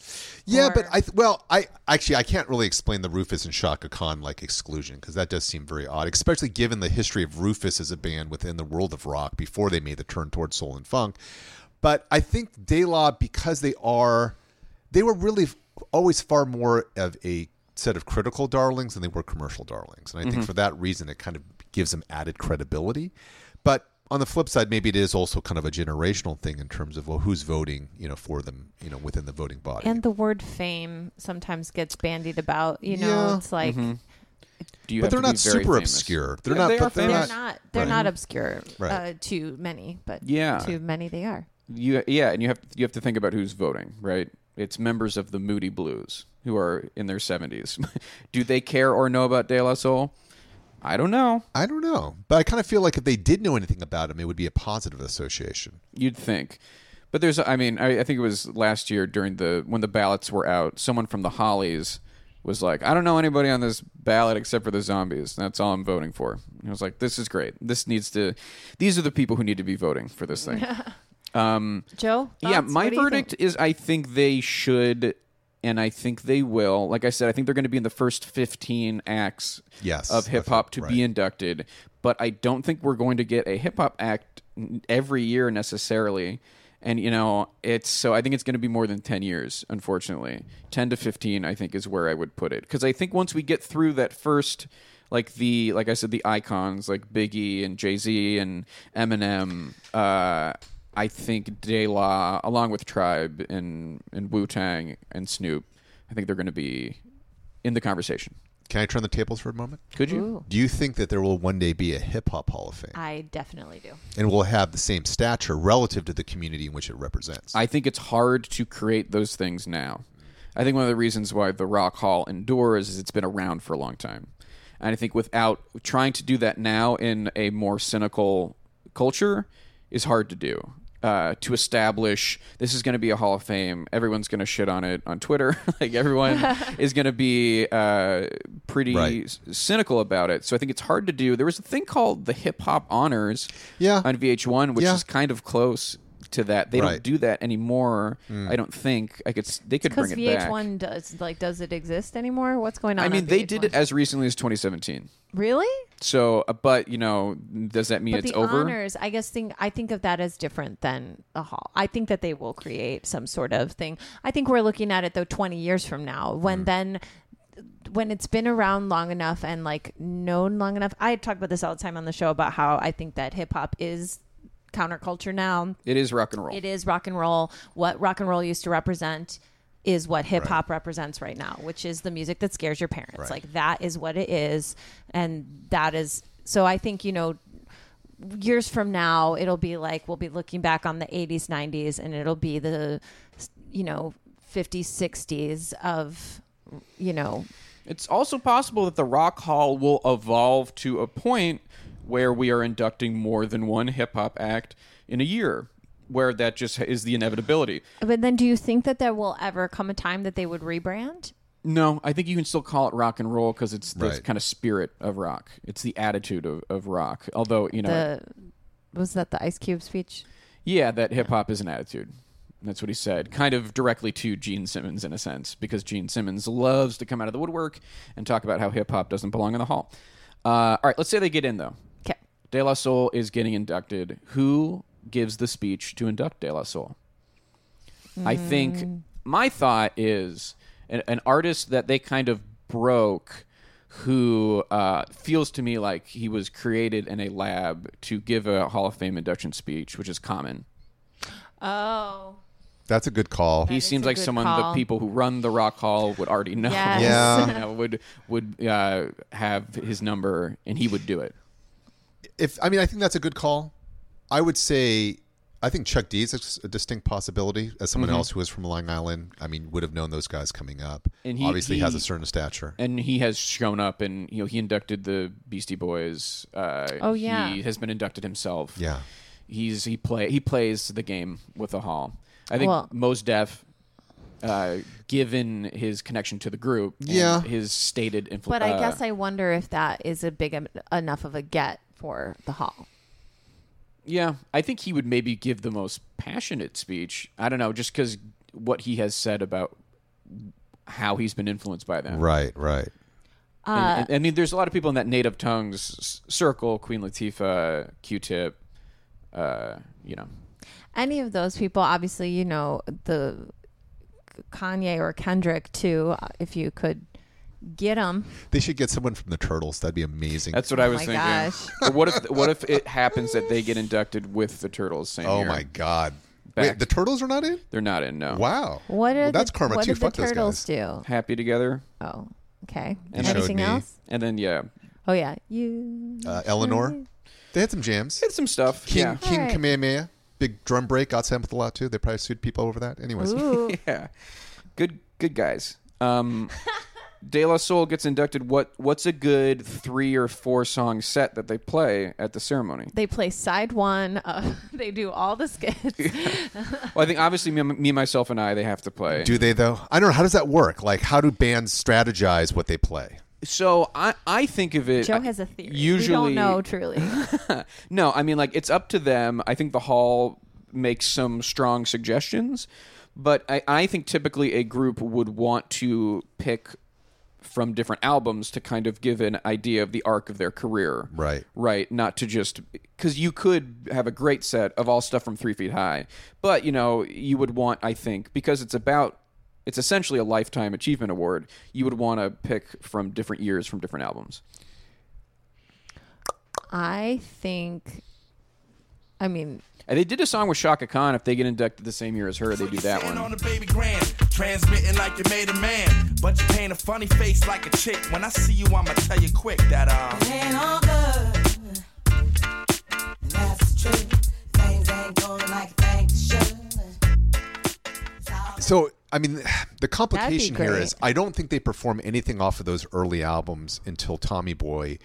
Yeah,
Or-
but I th- well, I actually I can't really explain the Rufus and Chaka Khan like exclusion because that does seem very odd, especially given the history of Rufus as a band within the world of rock before they made the turn towards soul and funk. But I think De La because they are they were really always far more of a set of critical darlings than they were commercial darlings, and I think
Mhm.
for that reason it kind of gives them added credibility. But on the flip side, maybe it is also kind of a generational thing in terms of well, who's voting, you know, for them, you know, within the voting body.
And the word fame sometimes gets bandied about. You know,
Yeah.
it's like
Mm-hmm. Do you
But they're not super
famous?
obscure. They're
Yeah,
not-
They
but
are
they're
they're
famous.
not. They're
Right.
not obscure
Right.
uh, to many, but
Yeah.
to many they are.
You yeah, and you have you have to think about who's voting, right? It's members of the Moody Blues who are in their seventies. Do they care or know about De La Soul? I don't know.
I don't know, but I kind of feel like if they did know anything about him, it would be a positive association.
You'd think, but there's I mean I, I think it was last year during the when the ballots were out, someone from the Hollies was like, I don't know anybody on this ballot except for the zombies. That's all I'm voting for. And I was like, this is great. This needs to. These are the people who need to be voting for this thing. Um,
Joe,
yeah, my
What do you
verdict
think?
is I think they should, and I think they will. Like I said, I think they're going to be in the first 15 acts
Yes,
of hip hop to
right.
be inducted. But I don't think we're going to get a hip hop act every year necessarily. And, you know, it's so I think it's going to be more than 10 years, unfortunately. 10 to 15, I think, is where I would put it. Because I think once we get through that first like the like I said, the icons like Biggie and Jay Z and Eminem. Uh, I think De La, along with Tribe and and Wu Tang and Snoop, I think they're going to be in the conversation.
Can I turn the tables for a moment?
Could you?
Ooh.
Do you think that there will one day be a hip hop Hall of Fame
I definitely do.
and will have the same stature relative to the community in which it represents?
I think it's hard to create those things now. I think one of the reasons why the Rock Hall endures is it's been around for a long time. And I think without trying to do that now in a more cynical culture is hard to do. Uh, to establish this is going to be a Hall of Fame, everyone's going to shit on it on Twitter. like everyone is going to be uh, pretty
Right.
s- cynical about it. So I think it's hard to do. There was a thing called the Hip Hop Honors
Yeah.
on VH1, which
Yeah.
is kind of close to that. They
Right.
don't do that anymore. I don't think. I could. s- They could
Because
bring it back.
VH1 does like does it exist anymore? What's going on?
I mean,
on
they did
VH1?
it as recently as 2017.
really.
So, uh, but you know, does that mean
But
it's
the
over?
honors, I guess, think I think of that as different than a hall. I think that they will create some sort of thing. I think we're looking at it though, twenty years from now,
Mm.
when then, when it's been around long enough and like known long enough. I talk about this all the time on the show about how I think that hip hop is counterculture now.
It is rock and roll.
It is rock and roll. What rock and roll used to represent is what hip hop represents right now, which is the music that scares your parents.
Right.
Like that is what it is, and that is. So I think you know, years from now, it'll be like we'll be looking back on the '80s, '90s, and it'll be the, you know, '50s, '60s of, you know,
It's also possible that the Rock Hall will evolve to a point where we are inducting more than one hip hop act in a year, where that just is the inevitability.
But then, do you think that there will ever come a time that they would rebrand?
No, I think you can still call it rock and roll because it's the
Right.
kind of spirit of rock. It's the attitude of, of rock. Although you know,
The was that the Ice Cube speech?
Yeah, that hip hop is an attitude. That's what he said, kind of directly to Gene Simmons in a sense, because Gene Simmons loves to come out of the woodwork and talk about how hip hop doesn't belong in the hall. Uh, all right, let's say they get in though.
Okay.
De La Soul is getting inducted. Who gives the speech to induct De La Soul? I think my thought is an, an artist that they kind of broke who uh, feels to me like he was created in a lab to give a Hall of Fame induction speech, which is common.
Oh.
That's a good call.
He
is
seems like someone
call.
the people who run the Rock Hall would already know.
Yes.
Yeah.
you know, would would uh, have his number and he would do it.
If I mean, I think that's a good call. I would say, I think Chuck D is a, a distinct possibility as someone else who is from Long Island. I mean, would have known those guys coming up.
And he-
obviously has a certain stature.
and he has shown up and you know he inducted the Beastie Boys. Uh,
Oh, yeah.
he has been inducted himself.
Yeah.
he's he play he plays the game with the Hall. I think
Well-
Mos Def, uh, given his connection to the group, and
Yeah.
his stated influence.
But I guess I wonder if that is a big em- enough of a get for the hall.
Yeah, I think he would maybe give the most passionate speech. I don't know, just because what he has said about how he's been influenced by them.
Right, right.
And- and- I mean, there's a lot of people in that native tongues circle: Queen Latifah, Q-Tip. Uh, you know,
Any of those people, obviously, you know the Kanye or Kendrick too. uh, If you could get them,
They should get someone from the Turtles. That'd be amazing.
that's what I
Oh
was
my
thinking.
gosh.
Or what if what if it happens that they get inducted with the Turtles same
oh
year?
my god.
Back-
Wait, the Turtles are not in?
They're not in. No.
Wow.
what are
well, that's
the,
karma
what
too.
did
Fuck
the
those
turtles
guys.
do?
Happy together,
Oh, okay.
And
Showed
Anything
me.
else?
and then yeah,
Oh yeah, you.
Uh, Eleanor. They had some jams.
did some stuff.
King
yeah.
King
Alright.
Kamehameha. Big drum break got sampled a lot too. They probably sued people over that. Anyways.
Ooh.
yeah, good good guys. Um, De La Soul gets inducted. What what's a good three or four song set that they play at the ceremony?
They play side one. Uh, they do all the skits.
Well, I think obviously me, me, myself, and I they have to play.
Do they though? I don't know. How does that work? Like, how do bands strategize what they play?
so I I think of it.
Joe has a theory.
Usually,
we don't know truly.
no, I mean like it's up to them. I think the hall makes some strong suggestions, but I, I think typically a group would want to pick from different albums to kind of give an idea of the arc of their career.
Right.
Right. Not to just because you could have a great set of all stuff from Three Feet High, but you know you would want I think because it's about it's essentially a lifetime achievement award. You would want to pick from different years from different albums.
I think. I mean,
And they did a song with Chaka Khan. If they get inducted the same year as her, they do that
Sitting on
one.
the baby grand, transmitting like you made a man. But you paint a funny face like a chick. When I see you, I'ma tell you quick that um.
Ain't all good. And that's the truth. Things ain't going like you should.
So, I mean, the complication here is I don't think they perform anything off of those early albums until Tommy Boy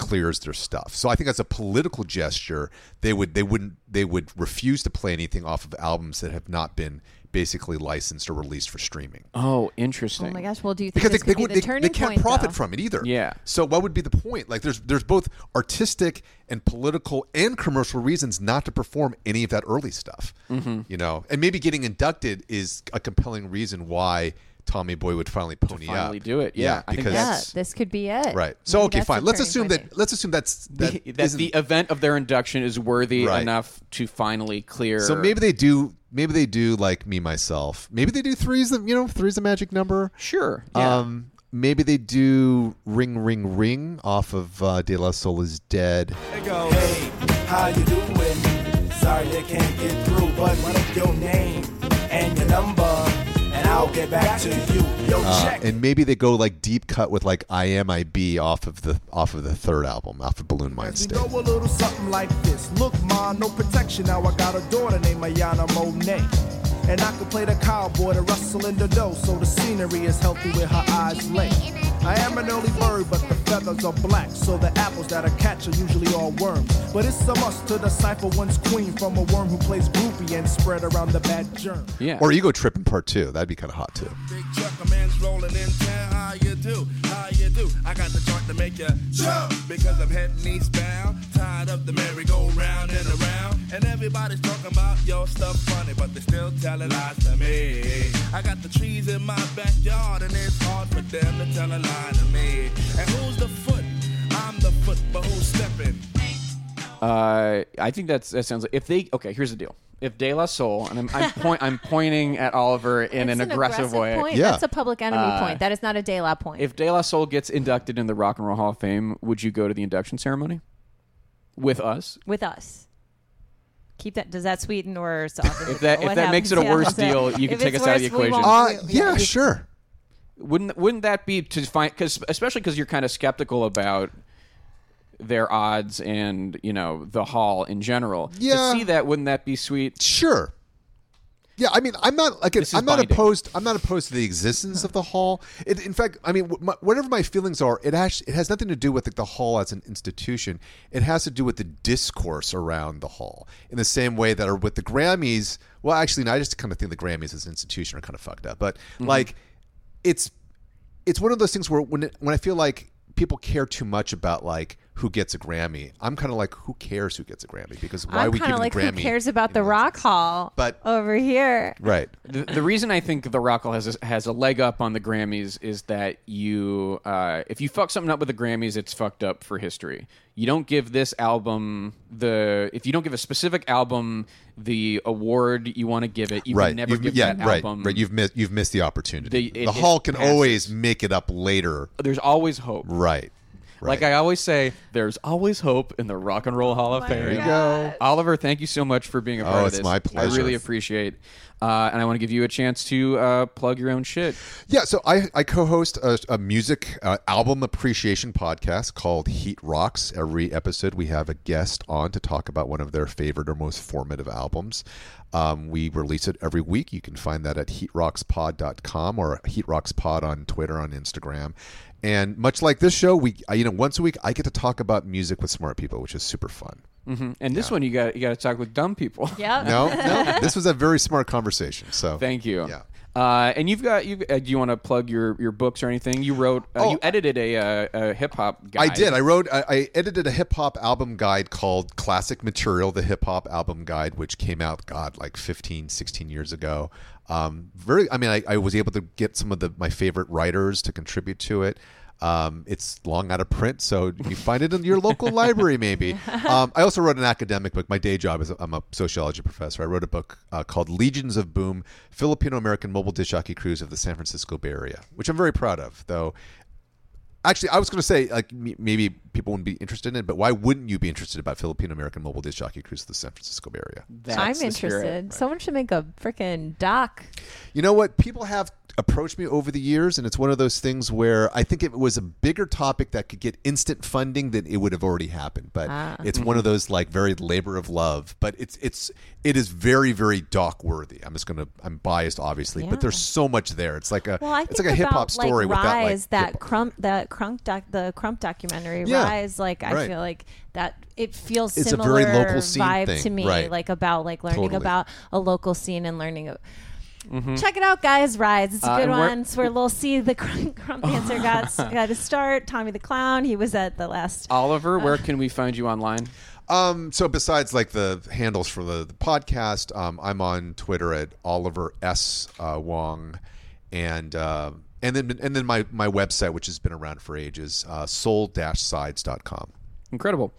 clears their stuff. So I think as a political gesture, they would they wouldn't they would refuse to play anything off of albums that have not been basically licensed or released for streaming.
Oh, interesting.
oh my gosh. Well, do you think
Because they,
this
they,
could be
would-
the
they, they can't
point,
profit
though?
from it either.
Yeah.
So what would be the point? Like there's there's both artistic and political and commercial reasons not to perform any of that early stuff. Mm-hmm. You know, and maybe getting inducted is a compelling reason why Tommy Boy would finally pony
finally
up.
do it. Yeah, I think
because
Yeah, this could be it.
right. So
Maybe
okay, fine. Let's assume that. Let's assume that's that
the, that
isn't-
the event of their induction is worthy
Right.
enough to finally clear.
So maybe they do. Maybe they do like me myself. Maybe they do threes. The you know threes a magic number.
sure. Yeah.
Um, maybe they do ring ring ring off of uh, De La Soul is dead.
It goes, hey, how you doing? Sorry you can't get through, but leave your name and your number, and I'll get back to you. Yo,
Uh,
check.
and maybe they go like deep cut with like I am I be off of the off of the third album off of
Buhloone
Mindstate.
go a little something like this. Look, ma, no protection. Now I got a daughter named Ayana Monet. And I can play the cowboy to rustle in the dough, so the scenery is healthy where her eyes lay. I am an early bird, but the feathers are black, so the apples that I catch are usually all worms. But it's a must to decipher one's queen from a worm who plays groupie and spread around the bad germ.
yeah.
Or ego trip in part two. That'd be kind of hot too.
Big truck, a man's rolling in town. How you do? How you do? I got the joint to make you jump because I'm heading eastbound. Tired of the merry-go-round and around. And everybody's talking about your stuff funny, but they still telling lies to me. I got the trees in my backyard, and it's hard for them to tell a lie to me. And who's the foot? I'm the foot, but who's stepping?
Uh, I think that's that sounds like if they okay. Here's the deal. If De La Soul and I'm I'm, point, I'm pointing at Oliver in
It's
an, aggressive, way.
Point.
Yeah.
That's a public enemy
Uh,
point. That is not a De La point.
If De La Soul gets inducted in the Rock and Roll Hall of Fame, would you go to the induction ceremony with us?
with us. Keep that. Does that sweeten or soften?
If that- if
What
that makes it a worse
Yeah.
deal, you can take
it's
us out of the equation.
Uh, yeah, sure.
Wouldn't wouldn't that be to find because especially because you're kind of skeptical about their odds and you know the hall in general.
Yeah.
To see that, wouldn't that be sweet?
Sure. Yeah, I mean, I'm not like I'm not
binding.
opposed. I'm not opposed to the existence of the hall. It, in fact, I mean, my, whatever my feelings are, it actually it has nothing to do with like, the hall as an institution. It has to do with the discourse around the hall. In the same way that, or with the Grammys. Well, actually, no, I just kind of think the Grammys as an institution are kind of fucked up. But mm-hmm. like, it's it's one of those things where when it, when I feel like people care too much about like who gets a Grammy. I'm kind of like, who cares who gets a Grammy? Because why
I'm
are we
kind
giving
of like,
the Grammy?
who cares about the Rock Hall?
But-
over here,
Right.
The, the reason I think the Rock Hall has a, has a leg up on the Grammys is that you, uh, if you fuck something up with the Grammys, it's fucked up for history. You don't give this album the if you don't give a specific album the award you want to give it, you
right.
can never
You've-
give
yeah,
that
right.
album.
Right. You've missed. You've missed the opportunity.
The- it-
the Hall can
passes.
always make it up later.
There's always hope.
Right.
Like I always say, there's always hope in the Rock and Roll Hall of Fame.
There you go.
Oliver, thank you so much for being a
Oh,
part of
it's
this.
my
I really appreciate uh, and I want to give you a chance to uh, plug your own shit.
Yeah, so I, I co-host a, a music uh, album appreciation podcast called Heat Rocks. Every episode, we have a guest on to talk about one of their favorite or most formative albums. Um, we release it every week. You can find that at heatrockspod.com or heatrockspod on Twitter, on Instagram. And much like this show, we you know once a week I get to talk about music with smart people, which is super fun.
hmm And this one, you got you got to talk with dumb people.
Yeah.
No, no, this was a very smart conversation. So
Thank you.
Yeah.
Uh, and you've got you. Uh, do you want to plug your, your books or anything? You wrote. Uh,
Oh,
you edited a, uh, a hip hop guide.
I did. I wrote. I, I edited a hip hop album guide called "Classic Material: The Hip Hop Album Guide," which came out, God, like 15, 16 years ago. Um, very. I mean, I, I was able to get some of the my favorite writers to contribute to it. Um, it's long out of print, so you find it in your local library, maybe. Um, I also wrote an academic book. My day job is I'm a sociology professor. I wrote a book uh, called "Legions of Boom: Filipino American Mobile Disc Jockey Crews of the San Francisco Bay Area," which I'm very proud of, though. Actually, I was going to say like maybe people wouldn't be interested in it, but why wouldn't you be interested about Filipino American mobile disc jockey crews of the San Francisco Bay Area?
I'm interested. Someone should make a freaking doc.
You know what? People have approached me over the years, and it's one of those things where I think if it was a bigger topic that could get instant funding, then it would have already happened. But
Ah.
it's one of those like very labor of love. But it's it's it is very very doc worthy. I'm just gonna I'm biased obviously, but there's so much there. It's like a
Well,
it's like a hip hop story
like,
without
Rize,
like
that krump, that krump doc, the krump documentary.
Yeah,
Rize, like I
right.
feel like that it feels
It's a
similar
very local scene
vibe
thing,
to me,
right.
like about like learning
Totally.
about a local scene and learning. Of,
Mhm.
Check it out, guys! Rize, it's a
Uh,
good
and we're-
one. It's where Lil C, the krump, krump dancer, got got to start. Tommy the clown, he was at the last.
Oliver, where can we find you online?
Um, so besides like the handles for the, the podcast, um, I'm on Twitter at Oliver S uh, Wang, and uh, and then and then my my website, which has been around for ages, uh, soul-sides.com.
Incredible.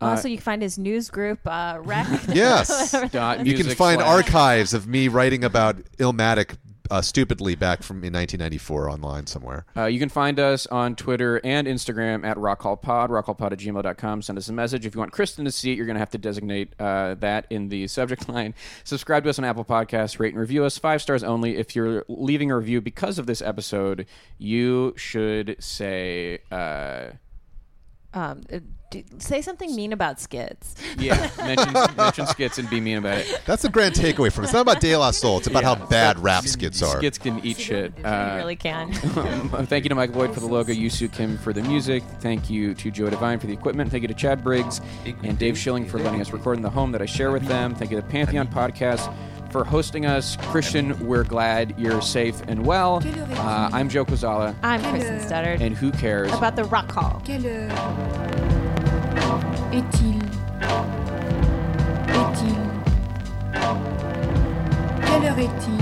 Uh,
also, you can find his news group, uh, Rec.
Yes,
Dot
you can
music
find
slash-
archives of me writing about Illmatic uh, stupidly back from in 1994 online somewhere.
Uh, you can find us on Twitter and Instagram at rockhallpod, rockhallpod at gmail.com. Send us a message. If you want Kristen to see it, you're going to have to designate uh, that in the subject line. Subscribe to us on Apple Podcasts, rate and review us, five stars only. If you're leaving a review because of this episode, you should say, uh,
um, uh, do, say something mean about skits.
yeah, mention, mention skits and be mean about it.
That's the grand takeaway from it. It's not about De La Soul. It's about how bad rap skits are.
Skits can eat shit. Uh,
really can.
Thank you to Mike Lloyd for the logo, Yusu Kim for the music. Thank you to Joe Devine for the equipment. Thank you to Chad Briggs and Dave Schilling for letting us record in the home that I share with them. Thank you to Pantheon Podcast for hosting us. Christian, we're glad you're safe and well. Uh, I'm Joe Kozala.
I'm Kristen Studard.
And who cares?
About the Rock Hall.
Est-il? Est-il? Quelle heure est-il?